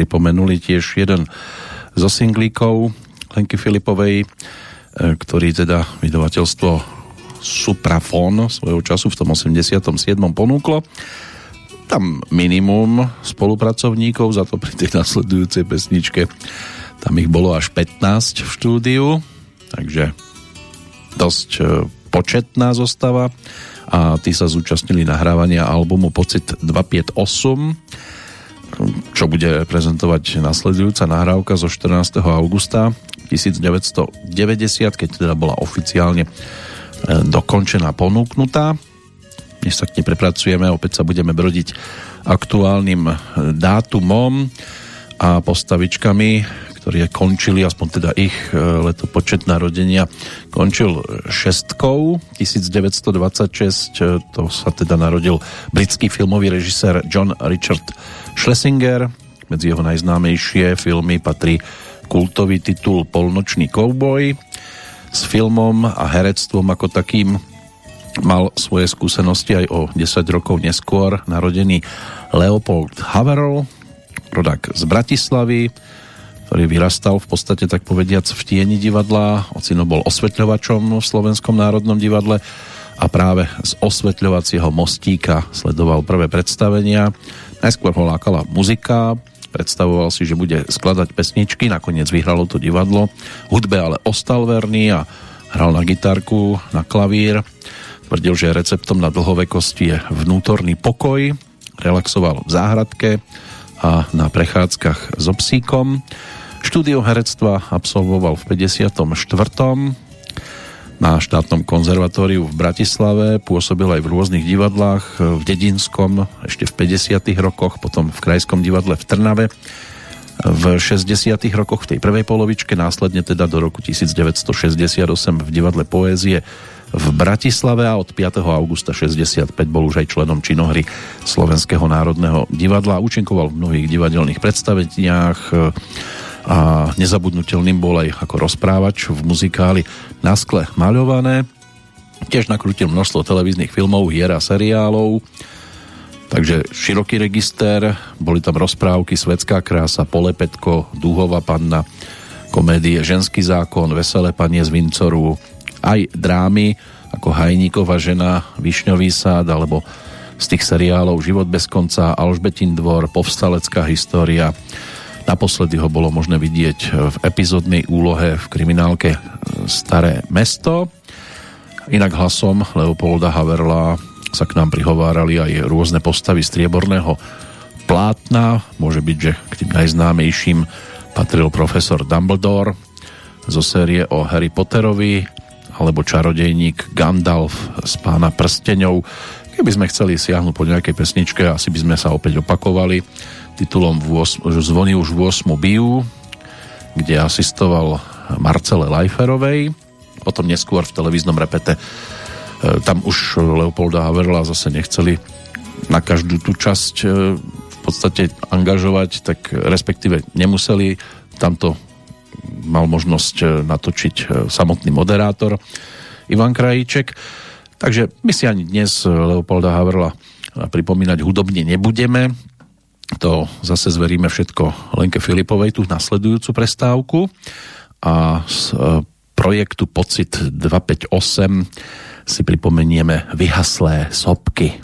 pripomenuli tiež jeden zo singlíkov Lenky Filipovej, e, ktorý teda vydavateľstvo Suprafon svojho času v tom 87. ponúklo. Tam minimum spolupracovníkov, za to pri tej nasledujúcej pesničke tam ich bolo až 15 v štúdiu, takže dosť e, početná zostava a tí sa zúčastnili nahrávania albumu Pocit 258 čo bude prezentovať nasledujúca nahrávka zo 14. augusta 1990, keď teda bola oficiálne e, dokončená, ponúknutá. Dnes sa k nej prepracujeme, opäť sa budeme brodiť aktuálnym e, dátumom a postavičkami, ktoré končili, aspoň teda ich e, letopočet narodenia, končil šestkou 1926, e, to sa teda narodil britský filmový režisér John Richard Schlesinger, medzi jeho najznámejšie filmy patrí kultový titul Polnočný kouboj. S filmom a herectvom ako takým mal svoje skúsenosti aj o 10 rokov neskôr narodený Leopold Haverl, rodák z Bratislavy, ktorý vyrastal v podstate tak povediac v tieni divadla. Ocino bol osvetľovačom v Slovenskom národnom divadle a práve z osvetľovacieho mostíka sledoval prvé predstavenia. Najskôr ho lákala muzika, predstavoval si, že bude skladať pesničky, nakoniec vyhralo to divadlo. Hudbe ale ostal verný a hral na gitarku, na klavír. Tvrdil, že receptom na dlhovekosti je vnútorný pokoj, relaxoval v záhradke a na prechádzkach so psíkom. Štúdio herectva absolvoval v 54. Na štátnom konzervatóriu v Bratislave pôsobil aj v rôznych divadlách, v Dedinskom ešte v 50. rokoch, potom v Krajskom divadle v Trnave v 60. rokoch v tej prvej polovičke, následne teda do roku 1968 v divadle Poézie v Bratislave a od 5. augusta 65 bol už aj členom činohry Slovenského národného divadla. Účinkoval v mnohých divadelných predstaveniach a nezabudnutelným bol aj ako rozprávač v muzikáli Na skle maľované. Tiež nakrútil množstvo televíznych filmov, hier a seriálov. Takže široký register, boli tam rozprávky Svetská krása, Polepetko, Dúhová panna, komédie Ženský zákon, Veselé panie z Vincoru, aj drámy ako Hajníková žena, Višňový sád alebo z tých seriálov Život bez konca, Alžbetin dvor, Povstalecká história, Naposledy ho bolo možné vidieť v epizodnej úlohe v kriminálke Staré mesto. Inak hlasom Leopolda Haverla sa k nám prihovárali aj rôzne postavy strieborného plátna. Môže byť, že k tým najznámejším patril profesor Dumbledore zo série o Harry Potterovi alebo čarodejník Gandalf z pána prsteňov. Keby sme chceli siahnuť po nejakej pesničke, asi by sme sa opäť opakovali titulom Zvony už v 8 bijú, kde asistoval Marcele Lajferovej, potom neskôr v televíznom repete e, tam už Leopolda Haverla zase nechceli na každú tú časť e, v podstate angažovať, tak respektíve nemuseli. Tamto mal možnosť e, natočiť samotný moderátor Ivan Krajíček. Takže my si ani dnes Leopolda Haverla pripomínať hudobne nebudeme to zase zveríme všetko Lenke Filipovej, tú nasledujúcu prestávku a z e, projektu Pocit 258 si pripomenieme vyhaslé sopky.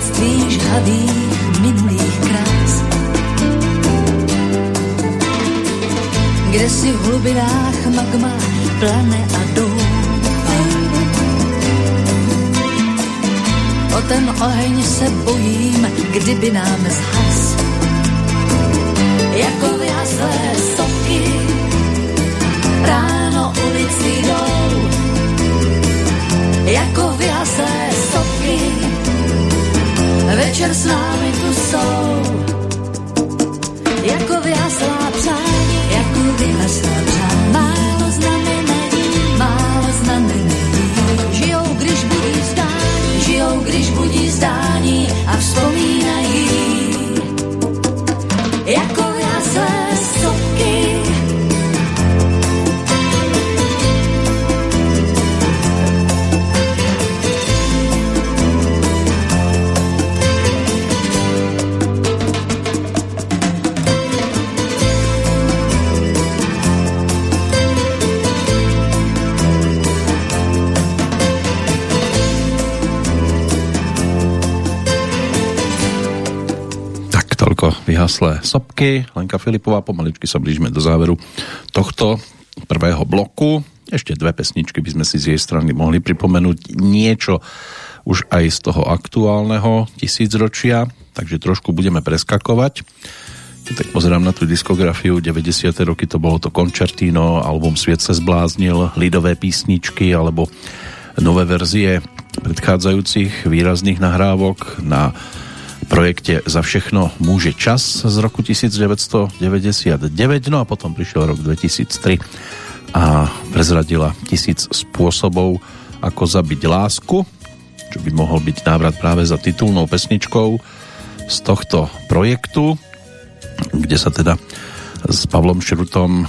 Svědectví žhavých minulých krás. Kde si v hlubinách magma plane a doufá. O ten oheň se bojím, kdyby nám zhas. Jako vyhaslé soky ráno ulicí jdou. Jako vyhaslé sopky, večer s námi tu jsou. Jako vyhaslá přání, jako vyhaslá přání. Málo znamenají, málo znamenají. Žijou, když budí zdání, žijou, když budí zdání vyhaslé sopky. Lenka Filipová, pomaličky sa blížime do záveru tohto prvého bloku. Ešte dve pesničky by sme si z jej strany mohli pripomenúť. Niečo už aj z toho aktuálneho tisícročia, takže trošku budeme preskakovať. Tak pozerám na tú diskografiu, 90. roky to bolo to Concertino, album Sviet se zbláznil, lidové písničky alebo nové verzie predchádzajúcich výrazných nahrávok na projekte Za všechno môže čas z roku 1999, no a potom prišiel rok 2003 a prezradila tisíc spôsobov, ako zabiť lásku, čo by mohol byť návrat práve za titulnou pesničkou z tohto projektu, kde sa teda s Pavlom Šrutom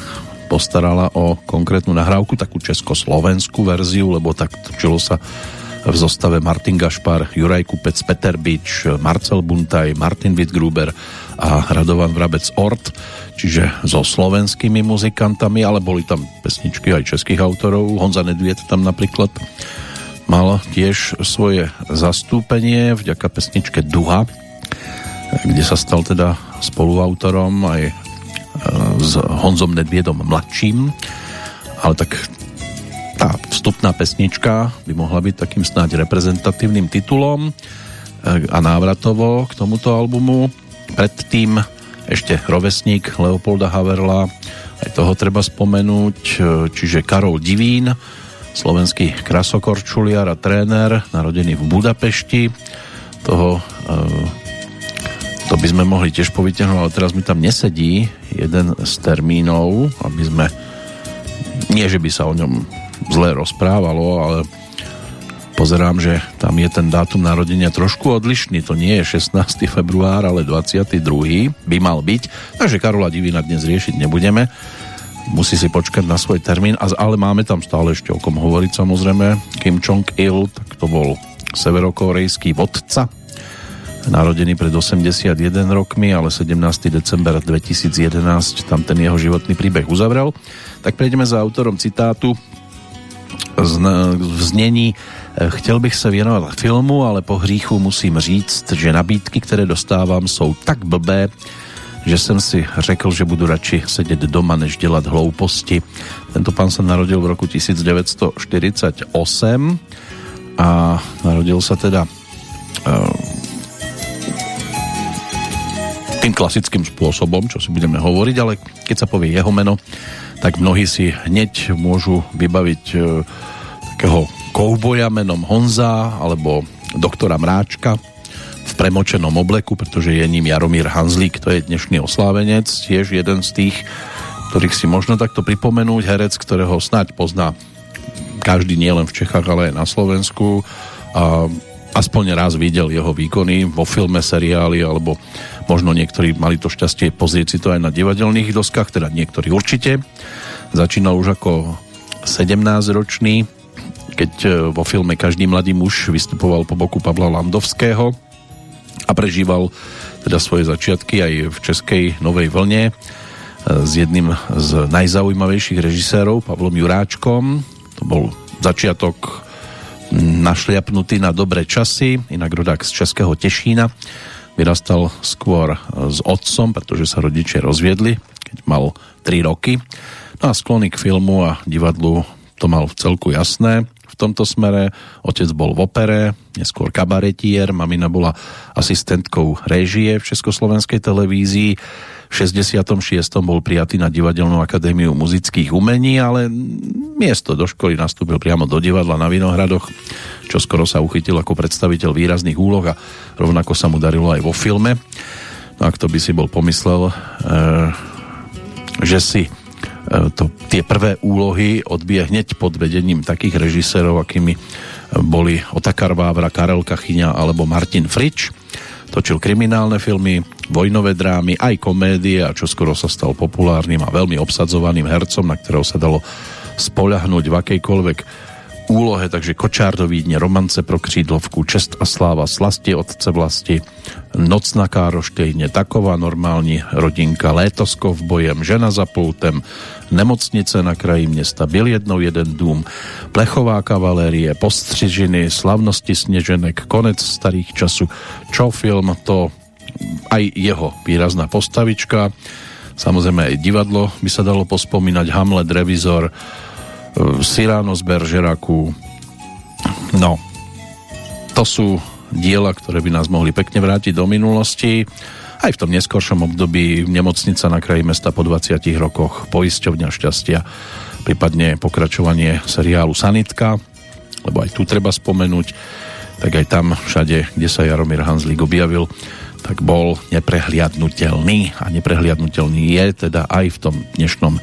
postarala o konkrétnu nahrávku, takú československú verziu, lebo tak točilo sa v zostave Martin Gašpar, Juraj Kupec, Peter Bič, Marcel Buntaj, Martin Wittgruber a Radovan Vrabec Ort, čiže so slovenskými muzikantami, ale boli tam pesničky aj českých autorov. Honza Nedviet tam napríklad mal tiež svoje zastúpenie vďaka pesničke Duha, kde sa stal teda spoluautorom aj e, s Honzom Nedviedom mladším, ale tak tá vstupná pesnička by mohla byť takým snáď reprezentatívnym titulom e, a návratovo k tomuto albumu. Predtým ešte rovesník Leopolda Haverla, aj toho treba spomenúť, e, čiže Karol Divín, slovenský krasokorčuliar a tréner, narodený v Budapešti. Toho, e, to by sme mohli tiež povytiahnuť, ale teraz mi tam nesedí jeden z termínov, aby sme nie, že by sa o ňom zle rozprávalo, ale pozerám, že tam je ten dátum narodenia trošku odlišný. To nie je 16. február, ale 22. by mal byť. Takže Karola Divina dnes riešiť nebudeme. Musí si počkať na svoj termín, ale máme tam stále ešte o kom hovoriť samozrejme. Kim Jong-il, tak to bol severokorejský vodca, narodený pred 81 rokmi, ale 17. december 2011 tam ten jeho životný príbeh uzavrel. Tak prejdeme za autorom citátu v znení Chtěl bych se věnovat filmu, ale po hříchu musím říct, že nabídky, které dostávám, jsou tak blbé, že jsem si řekl, že budu radši sedět doma, než dělat hlouposti. Tento pán sa narodil v roku 1948 a narodil sa teda uh, tým klasickým spôsobom, čo si budeme hovoriť, ale keď sa povie jeho meno, tak mnohí si hneď môžu vybaviť uh, takého kouboja menom Honza alebo doktora Mráčka v premočenom obleku, pretože je ním Jaromír Hanzlík, to je dnešný oslávenec, tiež jeden z tých, ktorých si možno takto pripomenúť, herec, ktorého snáď pozná každý nielen v Čechách, ale aj na Slovensku. A aspoň raz videl jeho výkony vo filme, seriáli alebo možno niektorí mali to šťastie pozrieť si to aj na divadelných doskách, teda niektorí určite. Začínal už ako 17-ročný keď e, vo filme Každý mladý muž vystupoval po boku Pavla Landovského a prežíval teda svoje začiatky aj v českej Novej vlne e, s jedným z najzaujímavejších režisérov, Pavlom Juráčkom. To bol začiatok našliapnutý na dobré časy, inak rodák z Českého Tešína. Vyrastal skôr s otcom, pretože sa rodičia rozviedli, keď mal 3 roky. No a sklony k filmu a divadlu to mal v celku jasné tomto smere. Otec bol v opere, neskôr kabaretier, mamina bola asistentkou réžie v Československej televízii. V 66. bol prijatý na Divadelnú akadémiu muzických umení, ale miesto do školy nastúpil priamo do divadla na Vinohradoch, čo skoro sa uchytil ako predstaviteľ výrazných úloh a rovnako sa mu darilo aj vo filme. No a kto by si bol pomyslel, e, že si E, to, tie prvé úlohy odbije hneď pod vedením takých režisérov, akými boli Otakar Vávra, Karel Kachyňa alebo Martin Frič. Točil kriminálne filmy, vojnové drámy, aj komédie a čo skoro sa stal populárnym a veľmi obsadzovaným hercom, na ktorého sa dalo spoľahnúť v akejkoľvek úlohe, takže Kočárdoví dne, Romance pro křídlovku, Čest a sláva, Slasti otce vlasti, Noc na Károštejne, Taková normální rodinka, Létosko v bojem, Žena za pultem, Nemocnice na kraji města, Byl jednou jeden dům, Plechová kavalérie, Postřižiny, Slavnosti sněženek, Konec starých času, Čo film, to aj jeho výrazná postavička, samozrejme aj divadlo by sa dalo pospomínať, Hamlet, Revizor, Cyrano z Beržeraku. No, to sú diela, ktoré by nás mohli pekne vrátiť do minulosti. Aj v tom neskoršom období nemocnica na kraji mesta po 20 rokoch, poisťovňa šťastia, prípadne pokračovanie seriálu Sanitka, lebo aj tu treba spomenúť, tak aj tam všade, kde sa Jaromír Hanzlík objavil, tak bol neprehliadnutelný a neprehliadnutelný je teda aj v tom dnešnom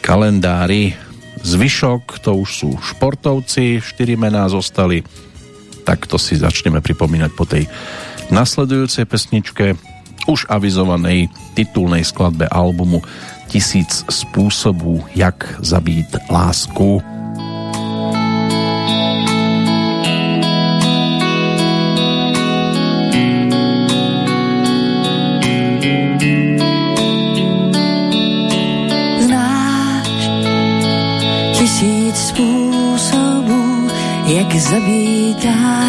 kalendári Zvyšok to už sú športovci, štyri mená zostali, tak to si začneme pripomínať po tej nasledujúcej pesničke, už avizovanej titulnej skladbe albumu Tisíc spôsobů, jak zabít lásku. Jak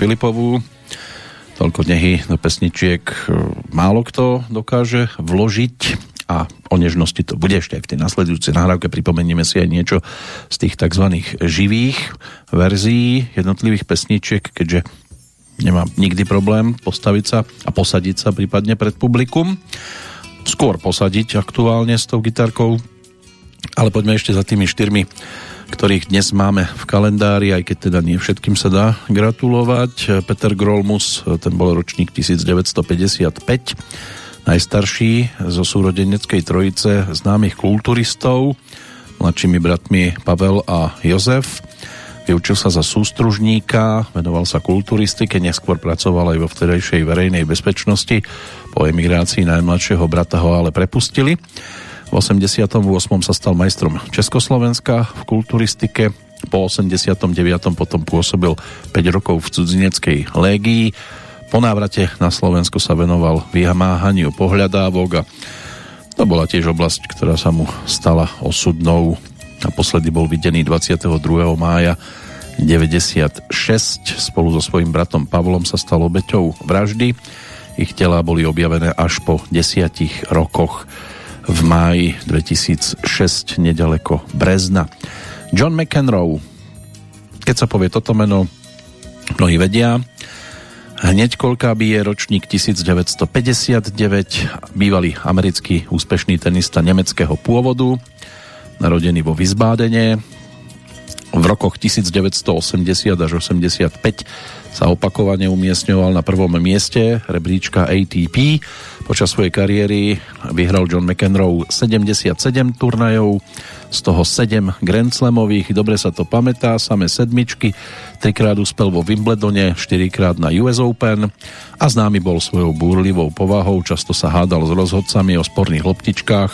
Filipovú. Toľko nehy do pesničiek málo kto dokáže vložiť a o nežnosti to bude ešte aj v tej nasledujúcej nahrávke. Pripomenieme si aj niečo z tých tzv. živých verzií jednotlivých pesničiek, keďže nemá nikdy problém postaviť sa a posadiť sa prípadne pred publikum. Skôr posadiť aktuálne s tou gitarkou, ale poďme ešte za tými štyrmi ktorých dnes máme v kalendári, aj keď teda nie všetkým sa dá gratulovať. Peter Grolmus, ten bol ročník 1955, najstarší zo súrodeneckej trojice známych kulturistov, mladšími bratmi Pavel a Jozef. Vyučil sa za sústružníka, venoval sa kulturistike, neskôr pracoval aj vo vtedajšej verejnej bezpečnosti. Po emigrácii najmladšieho brata ho ale prepustili. V 88. sa stal majstrom Československa v kulturistike. Po 89. potom pôsobil 5 rokov v cudzineckej légii. Po návrate na Slovensko sa venoval vymáhaniu pohľadávok a to bola tiež oblasť, ktorá sa mu stala osudnou. Naposledy bol videný 22. mája 96. Spolu so svojím bratom Pavlom sa stal obeťou vraždy. Ich telá boli objavené až po desiatich rokoch v máji 2006 nedaleko Brezna. John McEnroe. Keď sa povie toto meno, mnohí vedia. Hneď koľká by je ročník 1959, bývalý americký úspešný tenista nemeckého pôvodu, narodený vo Vizbádene. V rokoch 1980 až 85 sa opakovane umiestňoval na prvom mieste rebríčka ATP. Počas svojej kariéry vyhral John McEnroe 77 turnajov, z toho 7 Grand Slamových, dobre sa to pamätá, samé sedmičky, trikrát uspel vo Wimbledone, štyrikrát na US Open a známy bol svojou búrlivou povahou, často sa hádal s rozhodcami o sporných loptičkách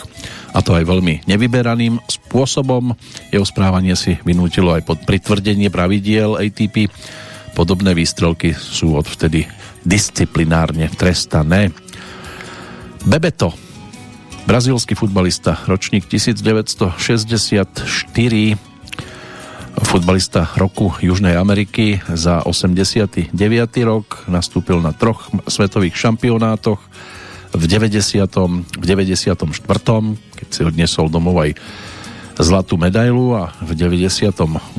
a to aj veľmi nevyberaným spôsobom. Jeho správanie si vynútilo aj pod pritvrdenie pravidiel ATP Podobné výstrelky sú odvtedy disciplinárne trestané. Bebeto, brazílsky futbalista, ročník 1964, futbalista roku Južnej Ameriky za 89. rok, nastúpil na troch svetových šampionátoch v 90. v 94. keď si odnesol domov aj zlatú medailu a v 98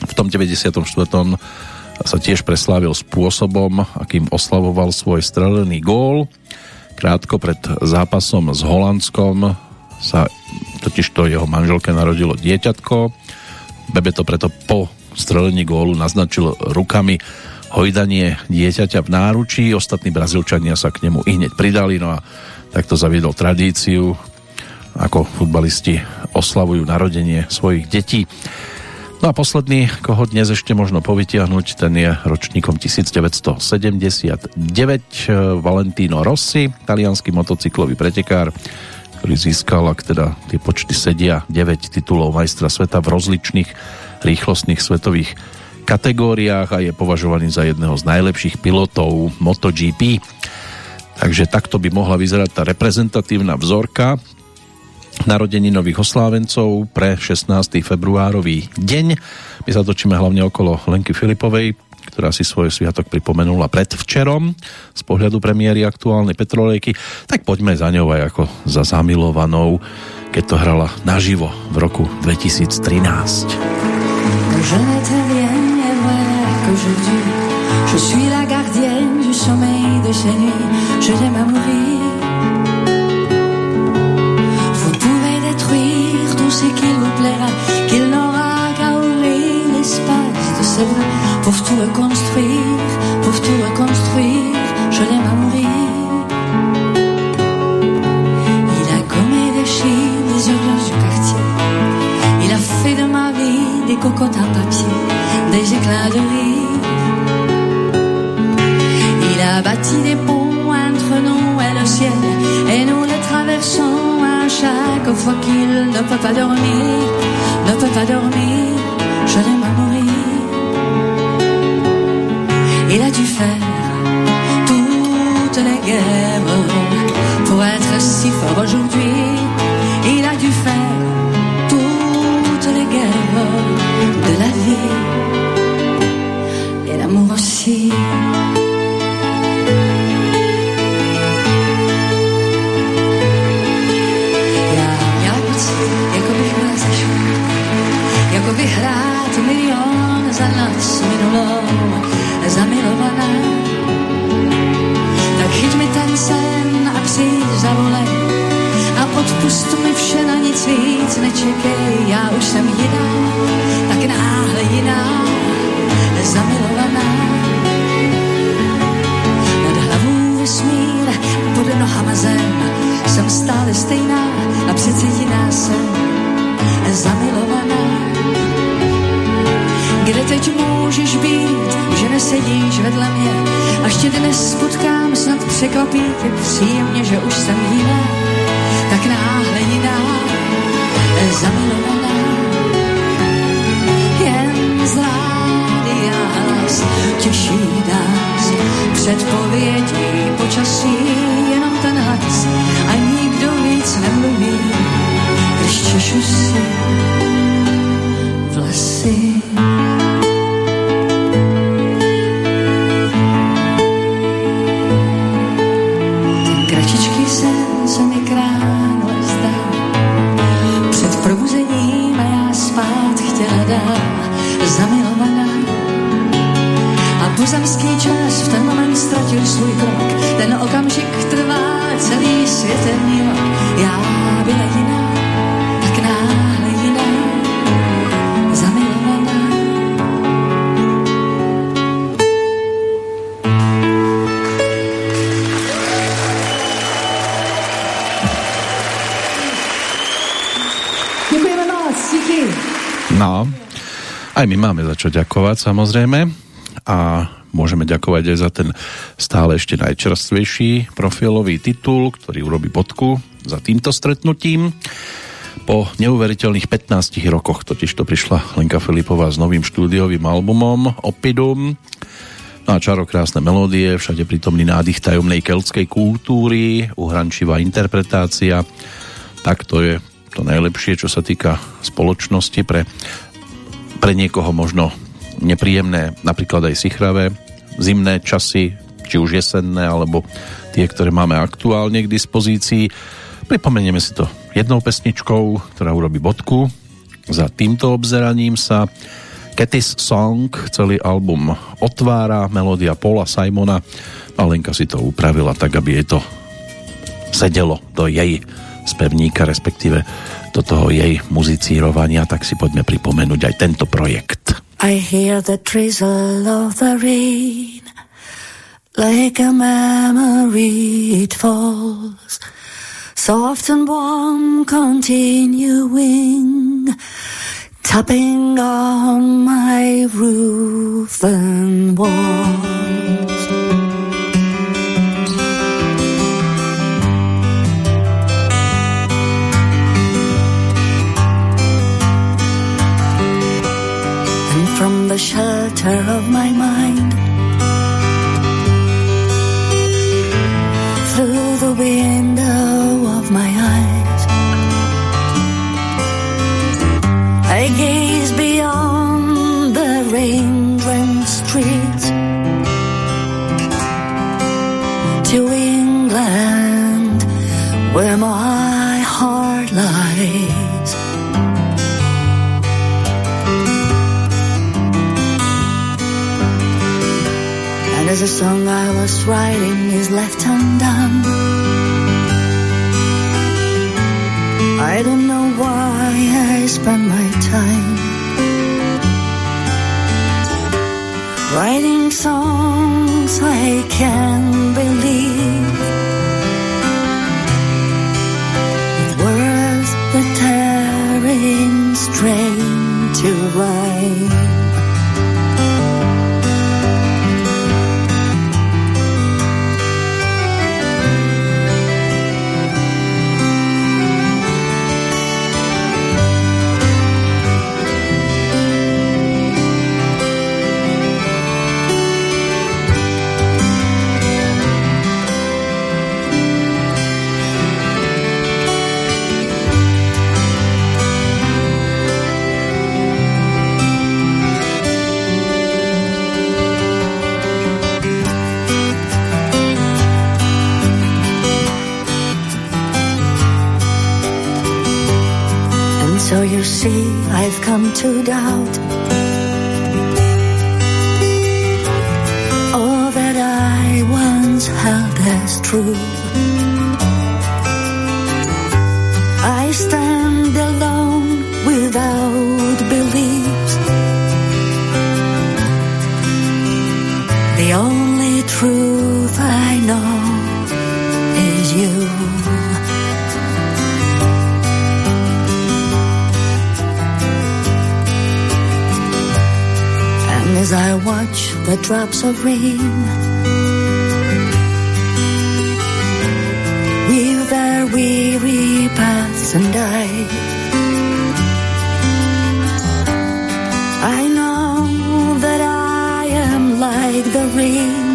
v tom 94. sa tiež preslávil spôsobom, akým oslavoval svoj strelený gól. Krátko pred zápasom s Holandskom sa totiž to jeho manželke narodilo dieťatko. Bebe to preto po strelení gólu naznačil rukami hojdanie dieťaťa v náručí. Ostatní Brazílčania sa k nemu i hneď pridali, no a takto zaviedol tradíciu, ako futbalisti oslavujú narodenie svojich detí. No a posledný, koho dnes ešte možno povytiahnuť, ten je ročníkom 1979 Valentino Rossi, talianský motocyklový pretekár, ktorý získal, ak teda tie počty sedia, 9 titulov majstra sveta v rozličných rýchlostných svetových kategóriách a je považovaný za jedného z najlepších pilotov MotoGP. Takže takto by mohla vyzerať tá reprezentatívna vzorka narodení nových oslávencov pre 16. februárový deň. My sa hlavne okolo Lenky Filipovej, ktorá si svoj sviatok pripomenula predvčerom z pohľadu premiéry aktuálnej petrolejky, tak poďme za ňou aj ako za zamilovanou, keď to hrala naživo v roku 2013. Je suis la gardienne du sommeil de ces nuits, je t'aime à mourir. Pour tout reconstruire. Je l'aime à mourir. Il a gommé des chiffres, des horloges du quartier. Il a fait de ma vie des cocottes en papier, des éclats de rire. Il a bâti des ponts entre nous et le ciel, et nous les traversons chaque fois qu'il ne peut pas dormir, ne peut pas dormir, time ďakovať samozrejme a môžeme ďakovať aj za ten stále ešte najčerstvejší profilový titul, ktorý urobí bodku za týmto stretnutím. Po neuveriteľných 15 rokoch totiž to prišla Lenka Filipová s novým štúdiovým albumom Opidum. No a čarokrásne melódie, všade prítomný nádych tajomnej keltskej kultúry, uhrančivá interpretácia. Tak to je to najlepšie, čo sa týka spoločnosti pre, pre niekoho možno nepríjemné, napríklad aj sichravé zimné časy, či už jesenné, alebo tie, ktoré máme aktuálne k dispozícii. Pripomenieme si to jednou pesničkou, ktorá urobí bodku. Za týmto obzeraním sa Ketis Song celý album otvára, melódia Paula Simona a Lenka si to upravila tak, aby jej to sedelo do jej spevníka, respektíve do toho jej muzicírovania, tak si poďme pripomenúť aj tento projekt. I hear the drizzle of the rain like a memory it falls soft and warm continuing tapping on my roof and walls. Shelter of my mind, As a song I was writing is left undone. I don't know why I spend my time writing songs I can't so you see, I've come to doubt all that I once held as true. I stand alone without the drops of rain weave their weary paths and die, I know that I am like the rain.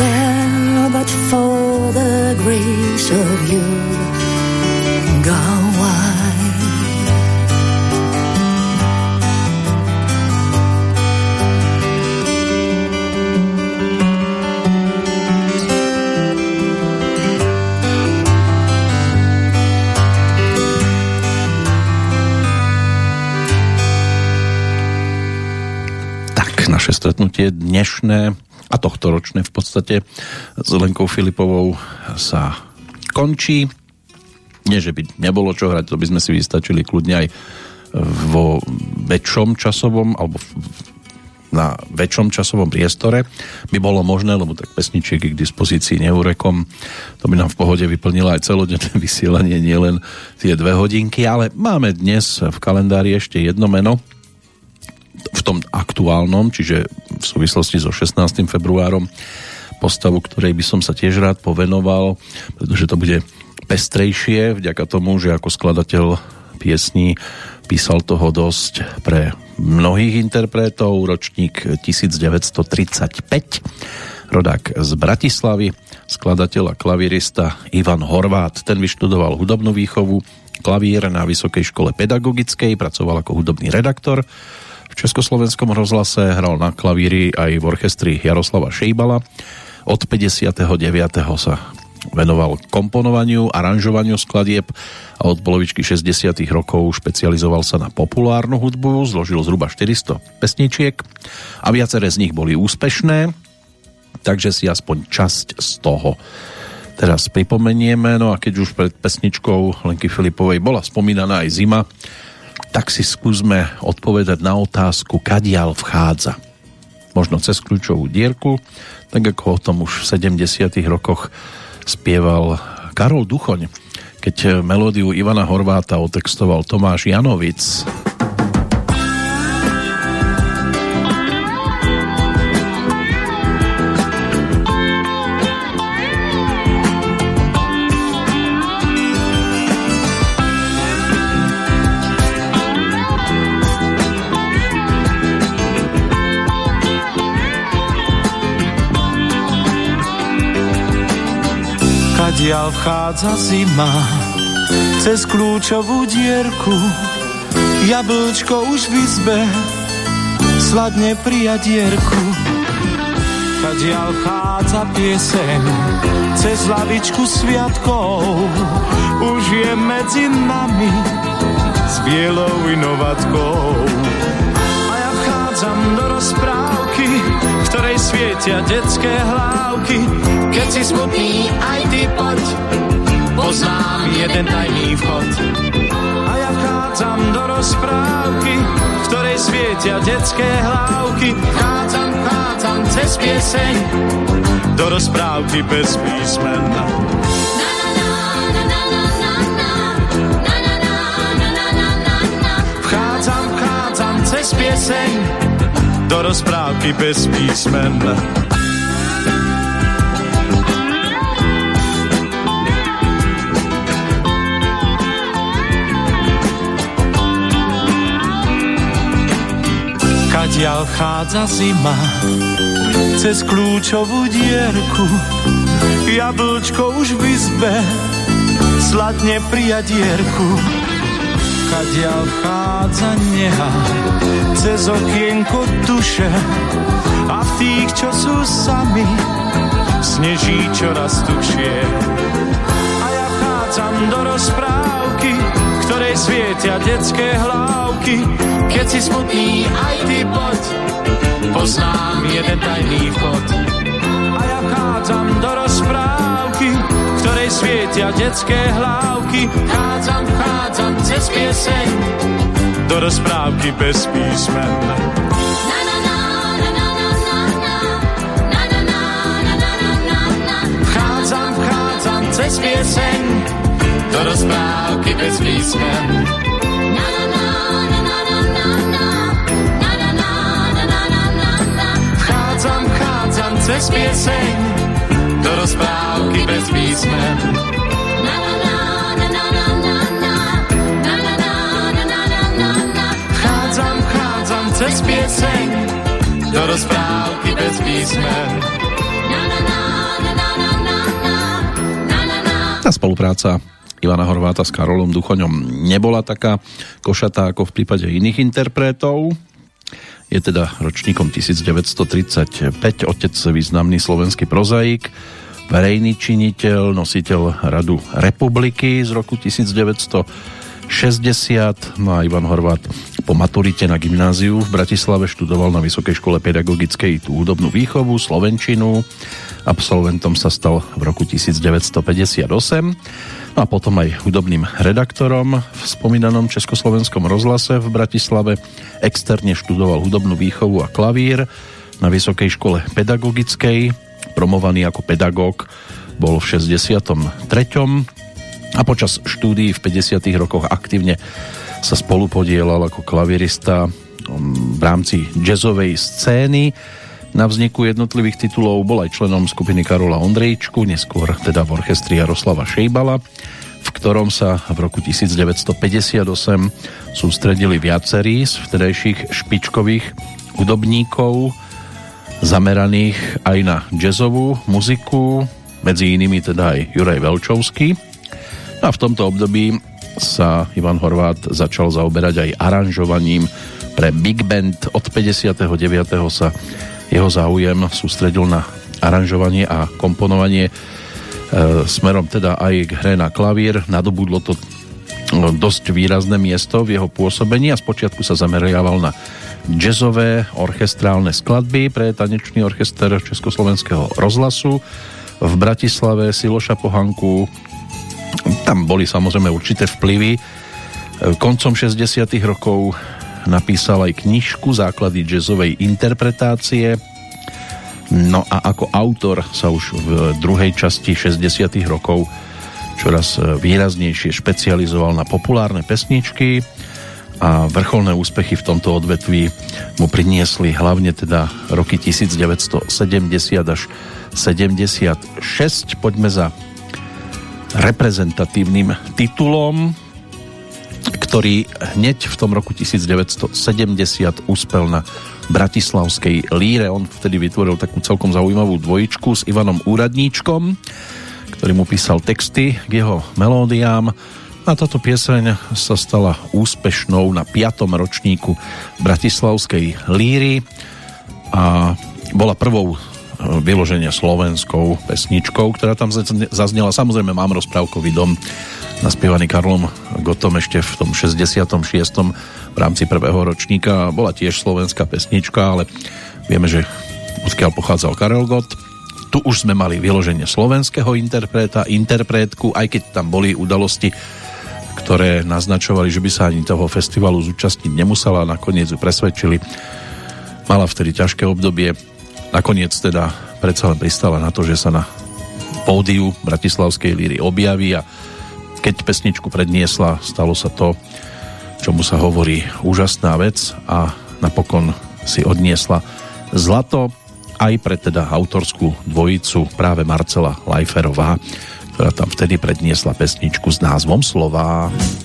There, but for the grace of you, stretnutie dnešné a tohto ročné v podstate s Lenkou Filipovou sa končí. Nie, že by nebolo čo hrať, to by sme si vystačili kľudne aj vo väčšom časovom alebo na väčšom časovom priestore by bolo možné, lebo tak pesničiek je k dispozícii neurekom. To by nám v pohode vyplnilo aj celodenné <laughs> vysielanie, nielen tie dve hodinky, ale máme dnes v kalendári ešte jedno meno, v tom aktuálnom, čiže v súvislosti so 16. februárom postavu, ktorej by som sa tiež rád povenoval, pretože to bude pestrejšie vďaka tomu, že ako skladateľ piesní písal toho dosť pre mnohých interpretov, ročník 1935, rodák z Bratislavy, skladateľ a klavirista Ivan Horvát. Ten vyštudoval hudobnú výchovu, klavír na Vysokej škole pedagogickej, pracoval ako hudobný redaktor, v Československom rozhlase hral na klavíri aj v orchestri Jaroslava Šejbala. Od 59. sa venoval komponovaniu, aranžovaniu skladieb a od polovičky 60. rokov špecializoval sa na populárnu hudbu, zložil zhruba 400 pesničiek a viaceré z nich boli úspešné, takže si aspoň časť z toho teraz pripomenieme. No a keď už pred pesničkou Lenky Filipovej bola spomínaná aj zima, tak si skúsme odpovedať na otázku, kadiaľ vchádza. Možno cez kľúčovú dierku, tak ako o tom už v 70. rokoch spieval Karol Duchoň, keď melódiu Ivana Horváta otextoval Tomáš Janovic. Kadiaľ vchádza zima cez kľúčovú dierku. Jablčko už v izbe sladne prijadierku. Kadiaľ vchádza pieseň cez lavičku sviatkov. Už je medzi nami s bielou inovatkou. A ja vchádzam do rozprávky, v ktorej svietia detské hlávky keď si smutný, aj ty poď, poznám jeden tajný vchod. A ja vchádzam do rozprávky, v ktorej svietia detské hlávky. Vchádzam, vchádzam cez pieseň, do rozprávky bez písmen. Vchádzam, vchádzam cez pieseň, do rozprávky bez písmen. Kadiaľ chádza zima cez kľúčovú dierku. Jablčko už v izbe sladne prijadierku. Kadiaľ vchádza neha cez okienko duše a v tých, čo sú sami, sneží čoraz tušie. A ja vchádzam do rozprávky, ktorej svietia detské hlávky, keď si smutný, aj ty poď, poznám jeden tajný vchod. A ja vchádzam do rozprávky, v ktorej svietia detské hlávky. Vchádzam, vchádzam cez pieseň, do rozprávky bez písmen. Vchádzam, vchádzam cez pieseň, do rozprávky bez písmen. cez pieseň do rozprávky bez písmen. Vchádzam, vchádzam cez pieseň do rozprávky bez písmen. Tá spolupráca Ivana Horváta s Karolom Duchoňom. Nebola taká košatá ako v prípade iných interpretov. Je teda ročníkom 1935, otec významný slovenský prozaik, verejný činiteľ, nositeľ Radu republiky z roku 1960, no a Ivan Horvát po maturite na gymnáziu v Bratislave študoval na Vysokej škole pedagogickej tú hudobnú výchovu, slovenčinu, absolventom sa stal v roku 1958 no a potom aj hudobným redaktorom v spomínanom Československom rozhlase v Bratislave. Externe študoval hudobnú výchovu a klavír na Vysokej škole pedagogickej. Promovaný ako pedagóg bol v 63. A počas štúdií v 50. rokoch aktívne sa spolupodielal ako klavirista um, v rámci jazzovej scény na vzniku jednotlivých titulov bol aj členom skupiny Karola Ondrejčku, neskôr teda v orchestri Jaroslava Šejbala, v ktorom sa v roku 1958 sústredili viacerí z vtedajších špičkových hudobníkov, zameraných aj na jazzovú muziku, medzi inými teda aj Juraj Velčovský. No a v tomto období sa Ivan Horvát začal zaoberať aj aranžovaním pre Big Band. Od 59. sa jeho záujem sústredil na aranžovanie a komponovanie e, smerom teda aj k hre na klavír. Nadobudlo to no, dosť výrazné miesto v jeho pôsobení a spočiatku sa zameriaval na jazzové orchestrálne skladby pre tanečný orchester Československého rozhlasu v Bratislave Siloša Pohanku. Tam boli samozrejme určité vplyvy. E, koncom 60. rokov napísal aj knižku Základy jazzovej interpretácie. No a ako autor sa už v druhej časti 60. rokov čoraz výraznejšie špecializoval na populárne pesničky a vrcholné úspechy v tomto odvetví mu priniesli hlavne teda roky 1970 až 76. Poďme za reprezentatívnym titulom, ktorý hneď v tom roku 1970 uspel na Bratislavskej líre. On vtedy vytvoril takú celkom zaujímavú dvojičku s Ivanom Úradníčkom, ktorý mu písal texty k jeho melódiám. A táto pieseň sa stala úspešnou na 5. ročníku Bratislavskej líry a bola prvou e, vyloženia slovenskou pesničkou, ktorá tam zaznela. Samozrejme mám rozprávkový dom naspievaný Karlom Gotom ešte v tom 66. v rámci prvého ročníka. Bola tiež slovenská pesnička, ale vieme, že odkiaľ pochádzal Karel Gott. Tu už sme mali vyloženie slovenského interpreta, interpretku, aj keď tam boli udalosti, ktoré naznačovali, že by sa ani toho festivalu zúčastniť nemusela, nakoniec ju presvedčili. Mala vtedy ťažké obdobie, nakoniec teda predsa len pristala na to, že sa na pódiu Bratislavskej líry objaví a keď pesničku predniesla, stalo sa to, čomu sa hovorí úžasná vec a napokon si odniesla zlato aj pre teda autorskú dvojicu práve Marcela Lajferová, ktorá tam vtedy predniesla pesničku s názvom Slová. rozmetal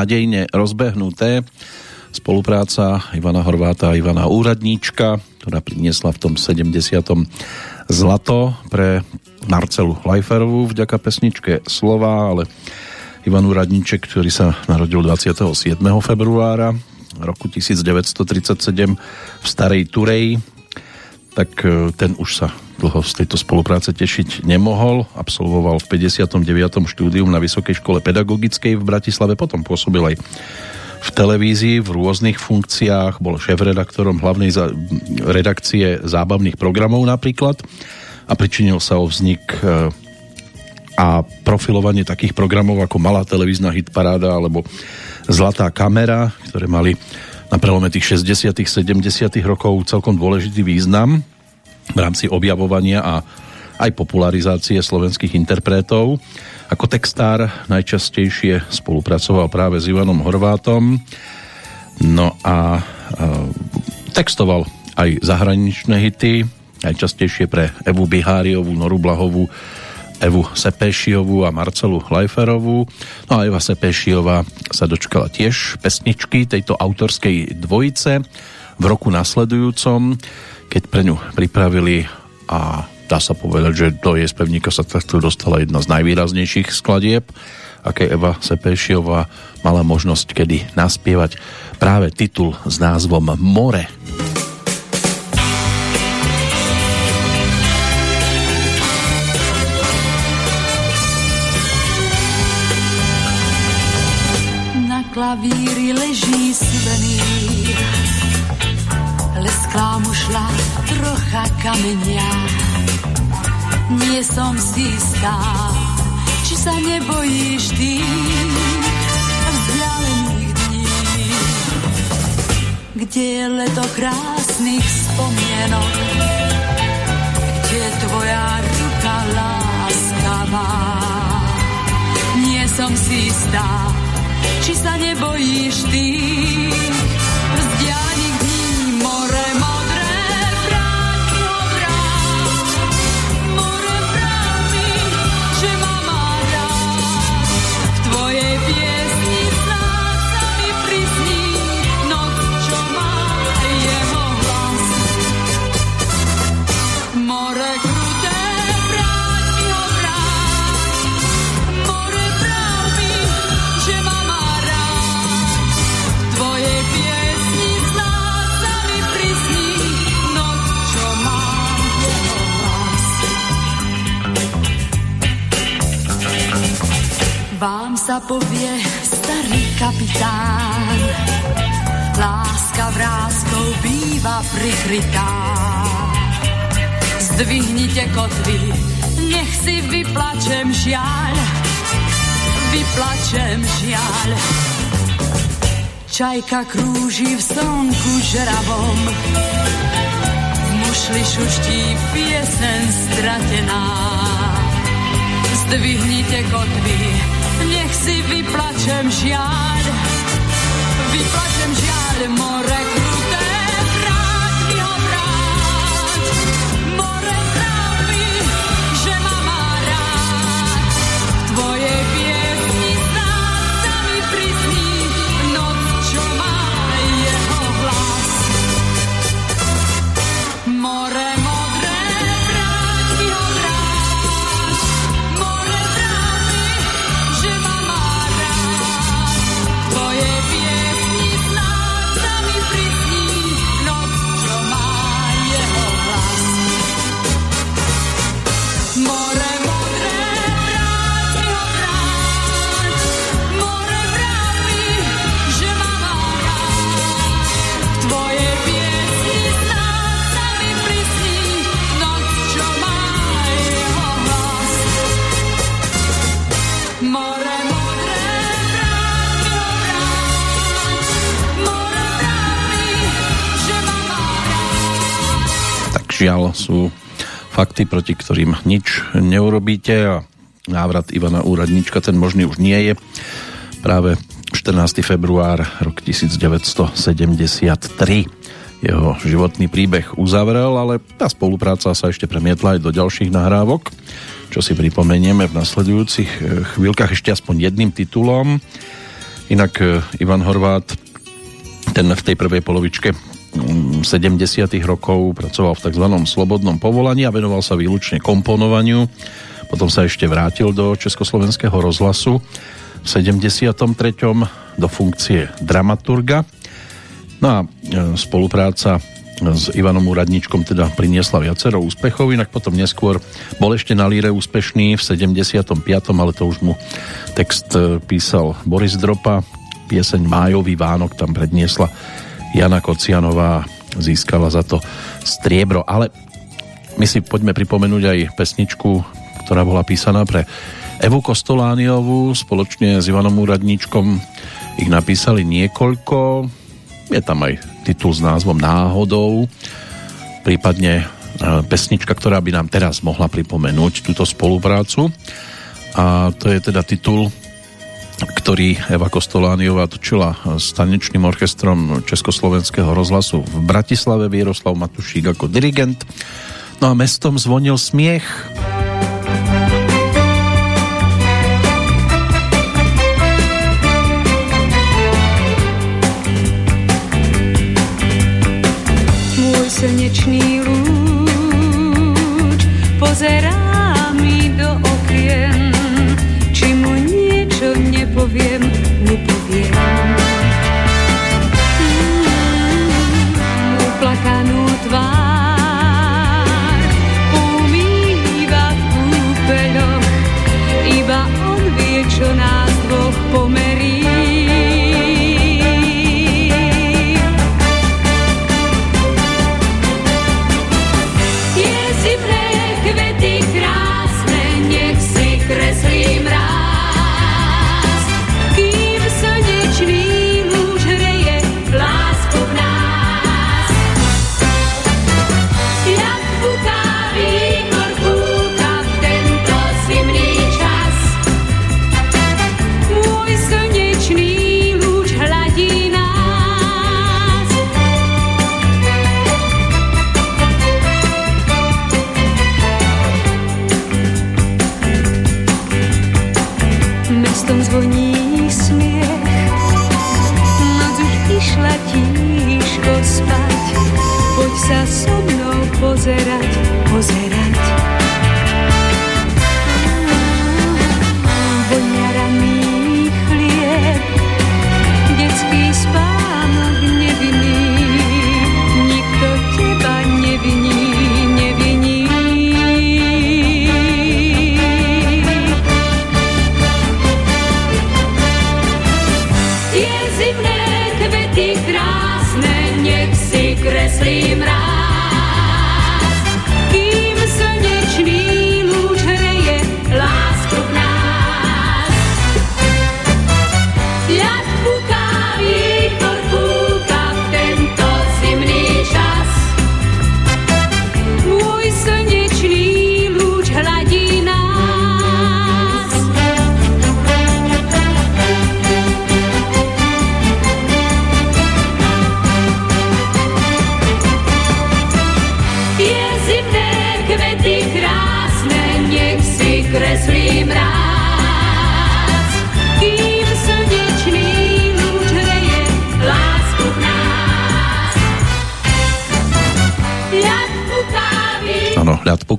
nádejne rozbehnuté. Spolupráca Ivana Horváta a Ivana Úradníčka, ktorá priniesla v tom 70. zlato pre Marcelu Lajferovú vďaka pesničke Slova, ale Ivan Úradníček, ktorý sa narodil 27. februára roku 1937 v Starej Turej, tak e, ten už sa dlho z tejto spolupráce tešiť nemohol. Absolvoval v 59. štúdium na Vysokej škole pedagogickej v Bratislave, potom pôsobil aj v televízii v rôznych funkciách, bol šéf-redaktorom hlavnej za- redakcie zábavných programov napríklad a pričinil sa o vznik e, a profilovanie takých programov ako Malá televízna hitparáda alebo Zlatá kamera, ktoré mali na prelome tých 60 70 rokov celkom dôležitý význam v rámci objavovania a aj popularizácie slovenských interpretov. Ako textár najčastejšie spolupracoval práve s Ivanom Horvátom. No a, a textoval aj zahraničné hity, najčastejšie pre Evu Biháriovú, Noru Blahovú, Evu Sepešiovú a Marcelu Lajferovú. No a Eva Sepešiová sa dočkala tiež pesničky tejto autorskej dvojice v roku nasledujúcom, keď pre ňu pripravili a dá sa povedať, že do jej spevníka sa takto dostala jedna z najvýraznejších skladieb, aké Eva Sepešiová mala možnosť kedy naspievať práve titul s názvom More. klavíri trocha kamenia. Nie som si istá, či sa nebojíš ty vzdialených dní. Kde je leto krásnych spomienok, kde tvoja ruka láskavá. Nie som si istá, či sa nebojíš ty? Vám sa povie starý kapitán, láska vrázkou býva prikrytá. Zdvihnite kotvy, nech si vyplačem žiaľ, vyplačem žiaľ. Čajka krúži v slnku žravom, v mušli šuští piesen stratená. Zdvihnite kotvy, nech si vyplačem žiaľ, vyplačem žiaľ, more žiaľ sú fakty, proti ktorým nič neurobíte a návrat Ivana Úradnička, ten možný už nie je. Práve 14. február rok 1973 jeho životný príbeh uzavrel, ale tá spolupráca sa ešte premietla aj do ďalších nahrávok, čo si pripomenieme v nasledujúcich eh, chvíľkach ešte aspoň jedným titulom. Inak eh, Ivan Horvát, ten v tej prvej polovičke 70. rokov pracoval v tzv. slobodnom povolaní a venoval sa výlučne komponovaniu. Potom sa ešte vrátil do Československého rozhlasu v 73. do funkcie dramaturga. No a e, spolupráca s Ivanom Úradničkom teda priniesla viacero úspechov, inak potom neskôr bol ešte na líre úspešný v 75. ale to už mu text e, písal Boris Dropa, pieseň Májový Vánok tam predniesla Jana Kocianová, získala za to striebro, ale my si poďme pripomenúť aj pesničku, ktorá bola písaná pre Evu Kostolániovú. Spoločne s Ivanom Úradníčkom ich napísali niekoľko. Je tam aj titul s názvom Náhodou. Prípadne e, pesnička, ktorá by nám teraz mohla pripomenúť túto spoluprácu. A to je teda titul ktorý Eva Kostolániová točila s tanečným orchestrom Československého rozhlasu v Bratislave, Vieroslav Matušík ako dirigent. No a mestom zvonil smiech. Môj slnečný lúč pozerá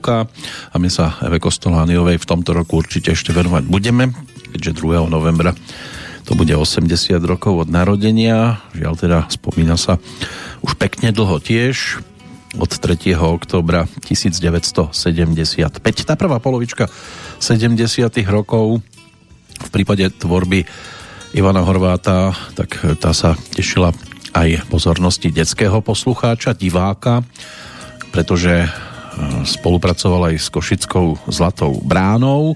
Puká a my sa Eve Kostolániovej v tomto roku určite ešte venovať budeme, keďže 2. novembra to bude 80 rokov od narodenia. Žiaľ teda spomína sa už pekne dlho tiež od 3. oktobra 1975. Tá prvá polovička 70. rokov v prípade tvorby Ivana Horváta, tak tá sa tešila aj pozornosti detského poslucháča, diváka, pretože spolupracoval aj s Košickou Zlatou bránou,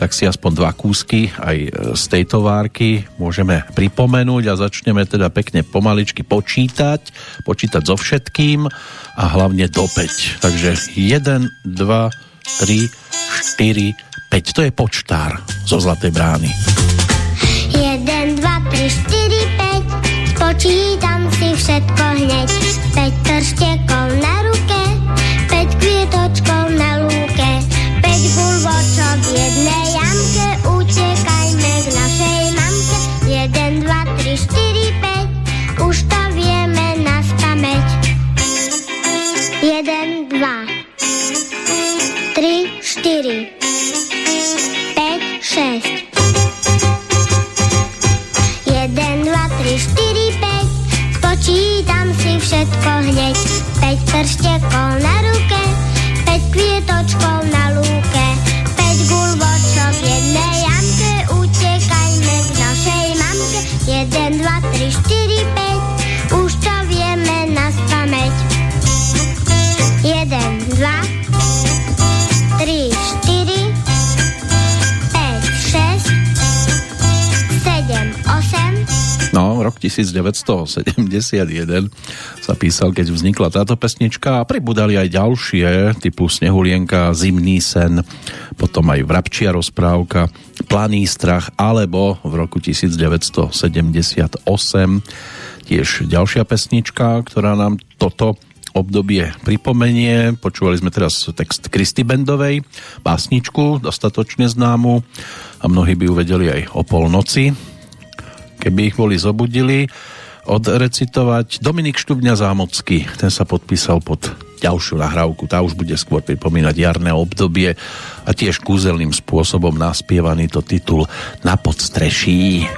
tak si aspoň dva kúsky aj e, z tejto várky môžeme pripomenúť a začneme teda pekne pomaličky počítať, počítať so všetkým a hlavne do 5. Takže 1, 2, 3, 4, 5. To je počtár zo Zlatej brány. 1, 2, 3, 4, 5 Spočítam si všetko hneď 5 prštekov 5 prštekov 1971 sa písal, keď vznikla táto pesnička a pribudali aj ďalšie, typu Snehulienka, Zimný sen, potom aj Vrabčia rozprávka, Planý strach, alebo v roku 1978 tiež ďalšia pesnička, ktorá nám toto obdobie pripomenie. Počúvali sme teraz text Kristy Bendovej, básničku, dostatočne známu a mnohí by ju vedeli aj o polnoci, keby ich boli zobudili. Odrecitovať Dominik Štubňa Zámocký, ten sa podpísal pod ďalšiu nahrávku, tá už bude skôr pripomínať jarné obdobie a tiež kúzelným spôsobom naspievaný to titul Na podstreší.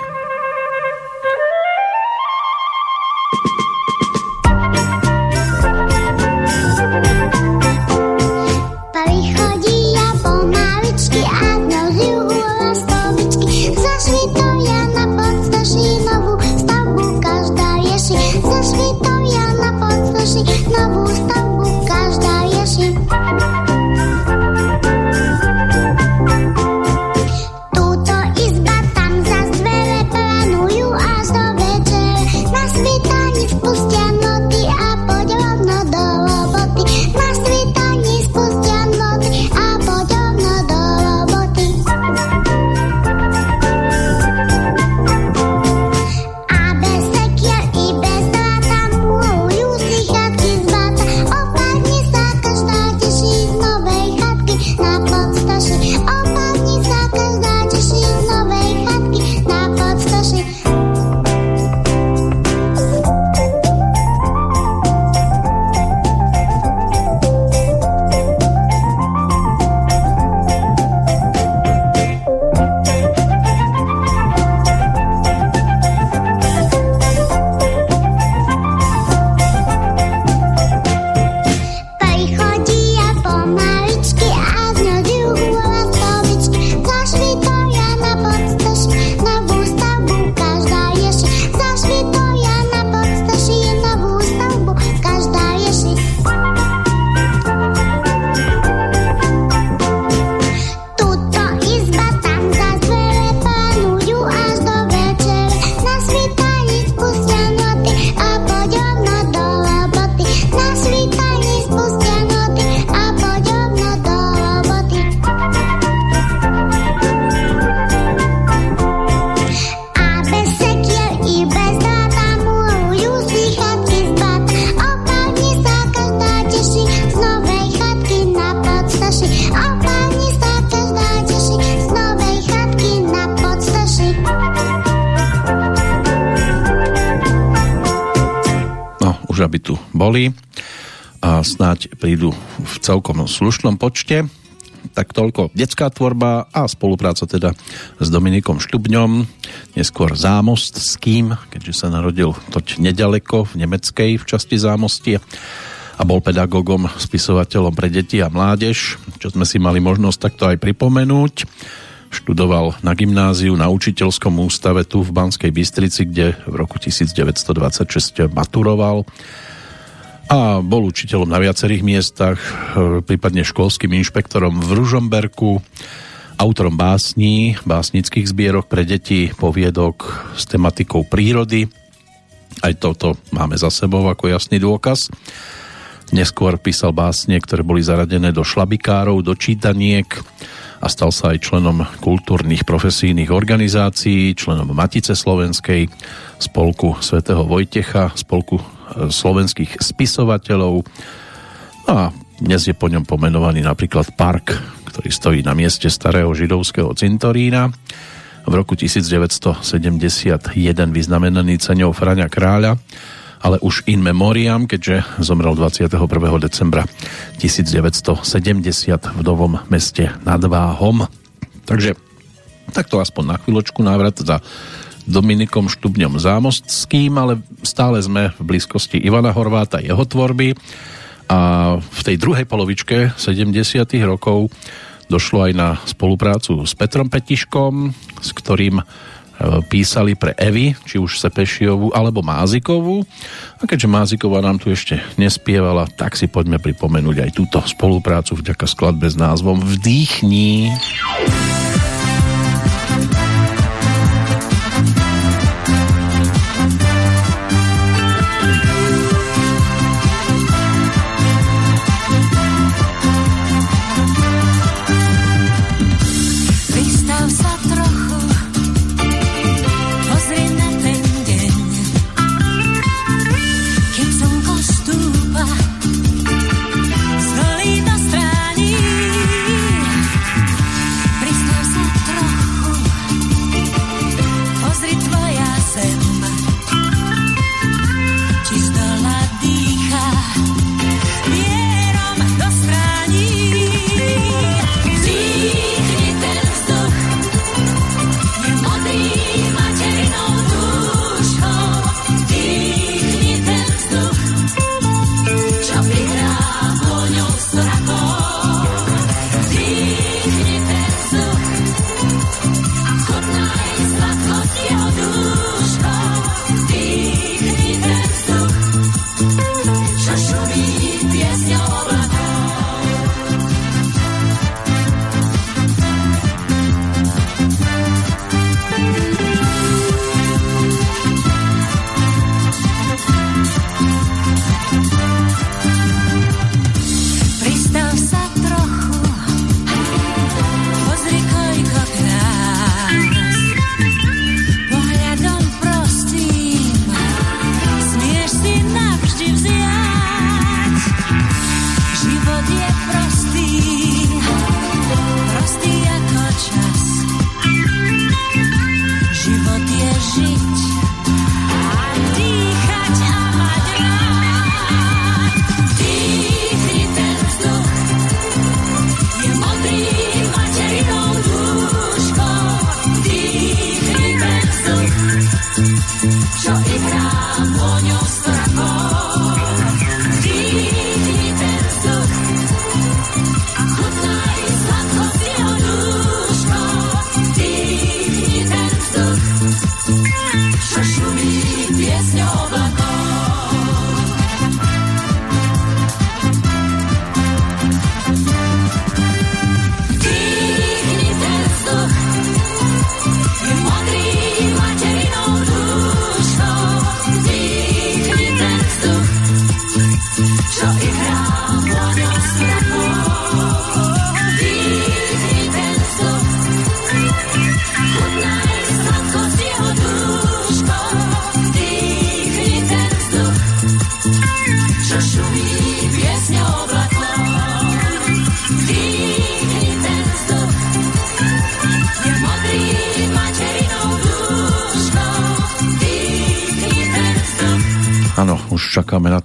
Prídu v celkom slušnom počte. Tak toľko detská tvorba a spolupráca teda s Dominikom Štubňom, neskôr Zámostským, keďže sa narodil toť nedaleko v Nemeckej v časti Zámostie a bol pedagógom, spisovateľom pre deti a mládež, čo sme si mali možnosť takto aj pripomenúť. Študoval na gymnáziu na učiteľskom ústave tu v Banskej Bystrici, kde v roku 1926 maturoval a bol učiteľom na viacerých miestach, e, prípadne školským inšpektorom v Ružomberku, autorom básní, básnických zbierok pre deti, poviedok s tematikou prírody. Aj toto máme za sebou ako jasný dôkaz. Neskôr písal básne, ktoré boli zaradené do šlabikárov, do čítaniek a stal sa aj členom kultúrnych profesijných organizácií, členom Matice Slovenskej, spolku svätého Vojtecha, spolku slovenských spisovateľov. No a dnes je po ňom pomenovaný napríklad park, ktorý stojí na mieste starého židovského cintorína. V roku 1971 vyznamenaný ceňou Fraňa Kráľa, ale už in memoriam, keďže zomrel 21. decembra 1970 v novom meste nad Váhom. Takže takto aspoň na chvíľočku návrat za Dominikom Štubňom Zámostským, ale stále sme v blízkosti Ivana Horváta, jeho tvorby a v tej druhej polovičke 70. rokov došlo aj na spoluprácu s Petrom Petiškom, s ktorým e, písali pre Evy, či už Sepešiovú alebo Mázikovú. A keďže Máziková nám tu ešte nespievala, tak si poďme pripomenúť aj túto spoluprácu vďaka skladbe s názvom Vdýchni. Vdýchni.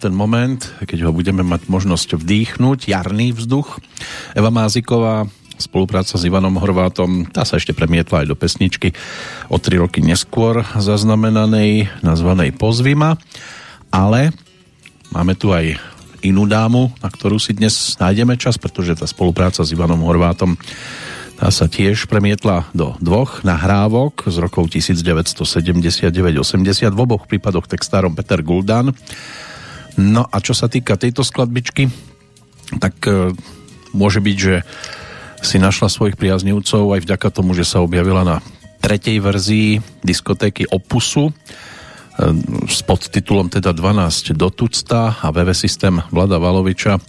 Ten moment, keď ho budeme mať možnosť vdýchnuť, jarný vzduch. Eva Máziková, spolupráca s Ivanom Horvátom, tá sa ešte premietla aj do pesničky o tri roky neskôr zaznamenanej, nazvanej Pozvima, ale máme tu aj inú dámu, na ktorú si dnes nájdeme čas, pretože tá spolupráca s Ivanom Horvátom tá sa tiež premietla do dvoch nahrávok z rokov 1979-80, v oboch prípadoch textárom Peter Guldan. No a čo sa týka tejto skladbičky, tak e, môže byť, že si našla svojich priaznivcov aj vďaka tomu, že sa objavila na tretej verzii diskotéky Opusu e, s podtitulom teda 12 do tucta a VV systém Vlada Valoviča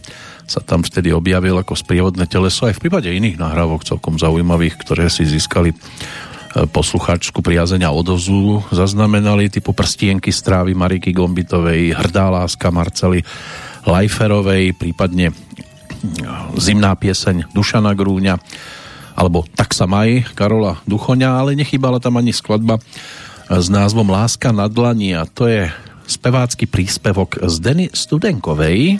sa tam vtedy objavil ako sprievodné teleso aj v prípade iných nahrávok celkom zaujímavých, ktoré si získali poslucháčskú priazeň a odozu zaznamenali typu Prstienky strávy Mariky Gombitovej, Hrdá láska Marcely Lajferovej, prípadne e, Zimná pieseň Dušana Grúňa alebo Tak sa maj Karola Duchoňa, ale nechybala tam ani skladba e, s názvom Láska na dlani a to je spevácky príspevok z Deny Studenkovej.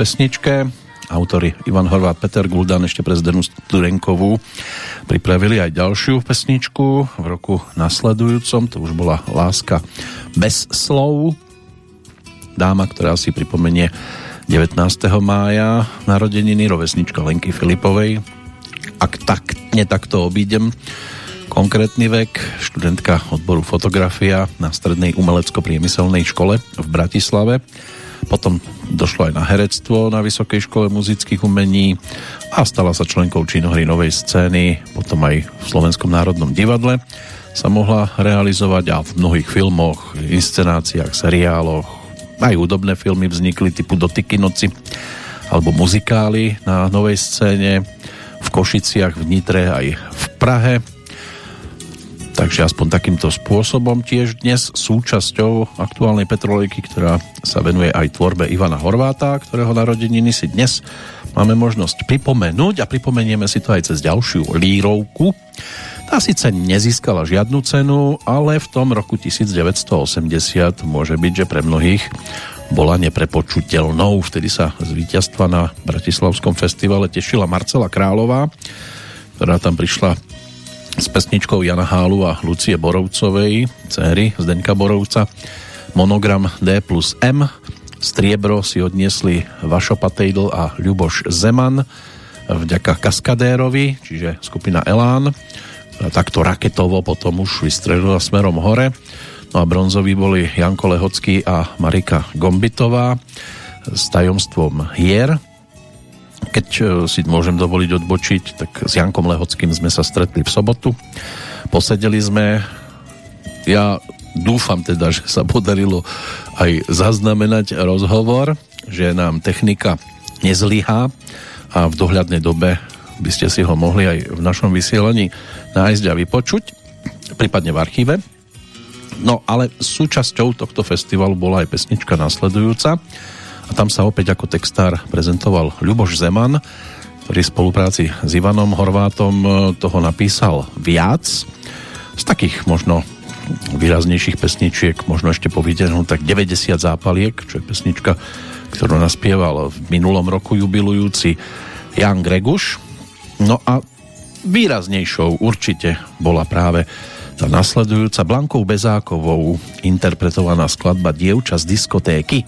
Pesničke. Autory Ivan Horvát, Peter Guldan ešte pre Zdenu Studenkovú pripravili aj ďalšiu pesničku v roku nasledujúcom. To už bola Láska bez slov. Dáma, ktorá si pripomenie 19. mája narodeniny, rovesnička Lenky Filipovej. Ak tak, netakto obídem konkrétny vek, študentka odboru fotografia na Strednej umelecko-priemyselnej škole v Bratislave Potom došlo aj na herectvo na Vysokej škole muzických umení a stala sa členkou činohry novej scény, potom aj v Slovenskom národnom divadle sa mohla realizovať a v mnohých filmoch, inscenáciách, seriáloch, aj údobné filmy vznikli typu Dotyky noci alebo muzikály na novej scéne v Košiciach, v Nitre aj v Prahe Takže aspoň takýmto spôsobom tiež dnes súčasťou aktuálnej petrolejky, ktorá sa venuje aj tvorbe Ivana Horváta, ktorého narodeniny si dnes máme možnosť pripomenúť a pripomenieme si to aj cez ďalšiu lírovku. Tá síce nezískala žiadnu cenu, ale v tom roku 1980 môže byť, že pre mnohých bola neprepočuteľnou. Vtedy sa z víťazstva na Bratislavskom festivale tešila Marcela Králová, ktorá tam prišla s pesničkou Jana Hálu a Lucie Borovcovej, céry Zdenka Borovca, monogram D plus M, striebro si odniesli Vašo Patejdl a Ľuboš Zeman vďaka Kaskadérovi, čiže skupina Elán, takto raketovo potom už vystrelila smerom hore. No a bronzoví boli Janko Lehocký a Marika Gombitová s tajomstvom hier, keď e, si môžem dovoliť odbočiť, tak s Jankom Lehockým sme sa stretli v sobotu. Posedeli sme, ja dúfam teda, že sa podarilo aj zaznamenať rozhovor, že nám technika nezlyhá a v dohľadnej dobe by ste si ho mohli aj v našom vysielaní nájsť a vypočuť, prípadne v archíve. No ale súčasťou tohto festivalu bola aj pesnička nasledujúca, a tam sa opäť ako textár prezentoval Ľuboš Zeman, ktorý v spolupráci s Ivanom Horvátom e, toho napísal viac. Z takých možno výraznejších pesničiek, možno ešte no tak 90 zápaliek, čo je pesnička, ktorú naspieval v minulom roku jubilujúci Jan Greguš. No a výraznejšou určite bola práve tá nasledujúca Blankou Bezákovou interpretovaná skladba Dievča z diskotéky.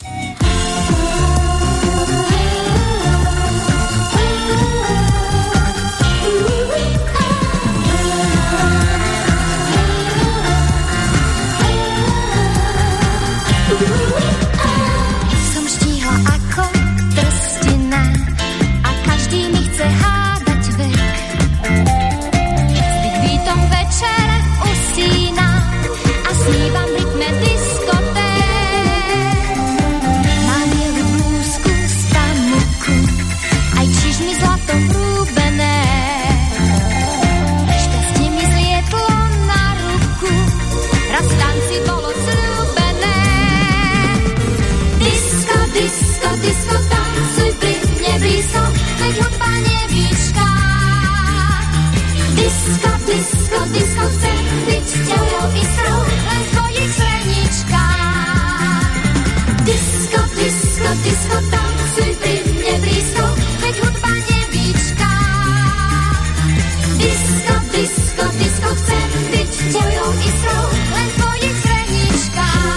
ťou iskrou len v tvojich sleničkách. Disko, disko, disko, tancuj pri mne blízko, veď chcem byť ťou iskrou len v tvojich sleničkách.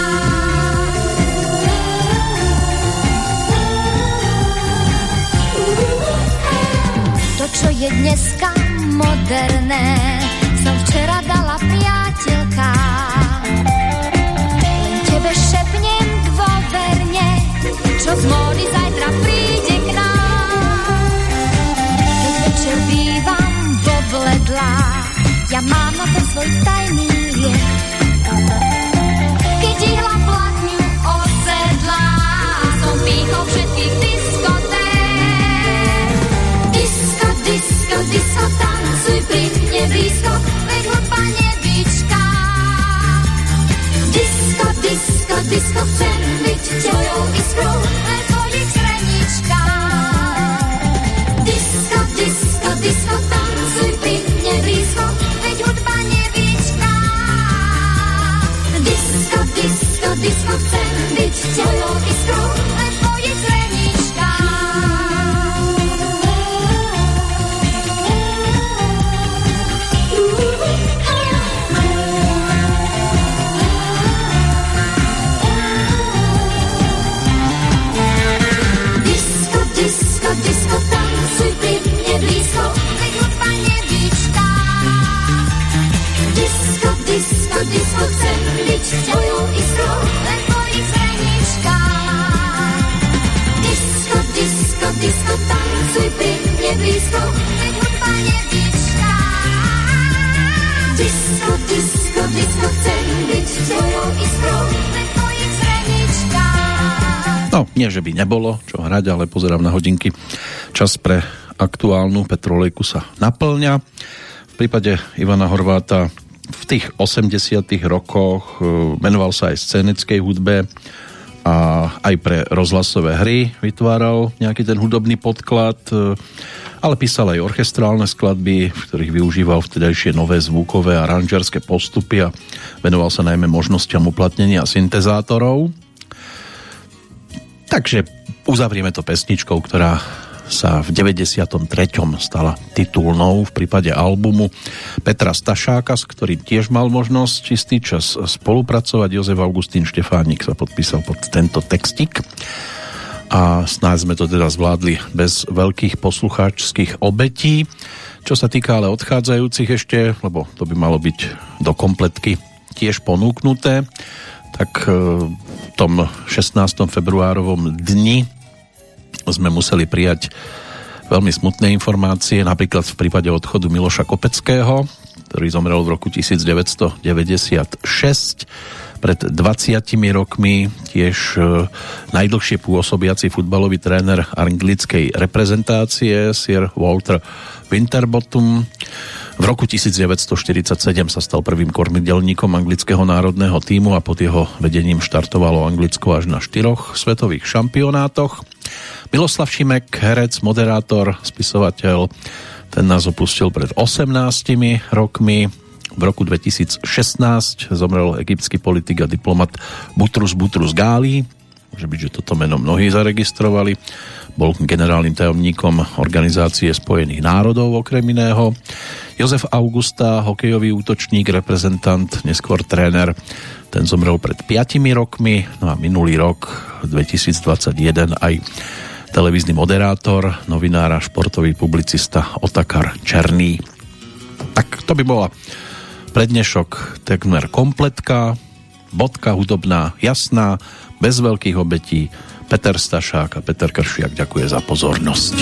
čo dneska moderné, som včera Ja mám na to svoj tajný liek. Keď ihla platňu osedlá, som pýchol všetkých diskoték. Disko, disko, disko, tancuj pri mne blízko, veď hlpa nebička. Disko, disko, disko, chcem byť tvojou iskrou, I'll blízko, veď hudba nevyčká. Disco, disco, disco, iskrou, veď mojich zreničká. No, nie, že by nebolo čo hrať, ale pozerám na hodinky. Čas pre aktuálnu Petrolejku sa naplňa. V prípade Ivana Horváta v tých 80 rokoch e, menoval sa aj scénickej hudbe a aj pre rozhlasové hry vytváral nejaký ten hudobný podklad, e, ale písal aj orchestrálne skladby, v ktorých využíval vtedajšie nové zvukové a aranžerské postupy a venoval sa najmä možnostiam uplatnenia syntezátorov. Takže uzavrieme to pesničkou, ktorá sa v 93. stala titulnou v prípade albumu Petra Stašáka, s ktorým tiež mal možnosť istý čas spolupracovať. Jozef Augustín Štefánik sa podpísal pod tento textik a snáď sme to teda zvládli bez veľkých poslucháčských obetí. Čo sa týka ale odchádzajúcich ešte, lebo to by malo byť do kompletky tiež ponúknuté, tak e, v tom 16. februárovom dni sme museli prijať veľmi smutné informácie, napríklad v prípade odchodu Miloša Kopeckého, ktorý zomrel v roku 1996. Pred 20 rokmi tiež e, najdlhšie pôsobiaci futbalový tréner anglickej reprezentácie Sir Walter Winterbottom v roku 1947 sa stal prvým kormidelníkom anglického národného týmu a pod jeho vedením štartovalo Anglicko až na štyroch svetových šampionátoch. Miloslav Šimek, herec, moderátor, spisovateľ, ten nás opustil pred 18 rokmi. V roku 2016 zomrel egyptský politik a diplomat Butrus Butrus Gáli. Môže byť, že toto meno mnohí zaregistrovali bol generálnym tajomníkom Organizácie spojených národov okrem iného. Jozef Augusta, hokejový útočník, reprezentant, neskôr tréner, ten zomrel pred 5 rokmi, no a minulý rok, 2021, aj televízny moderátor, novinár a športový publicista Otakar Černý. Tak to by bola prednešok takmer kompletka, bodka hudobná, jasná, bez veľkých obetí, Peter Stašák a Peter Kršiak ďakuje za pozornosť.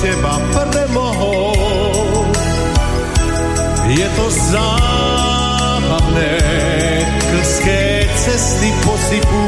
Teba premohol. Je to zábavné, klské cesty posypú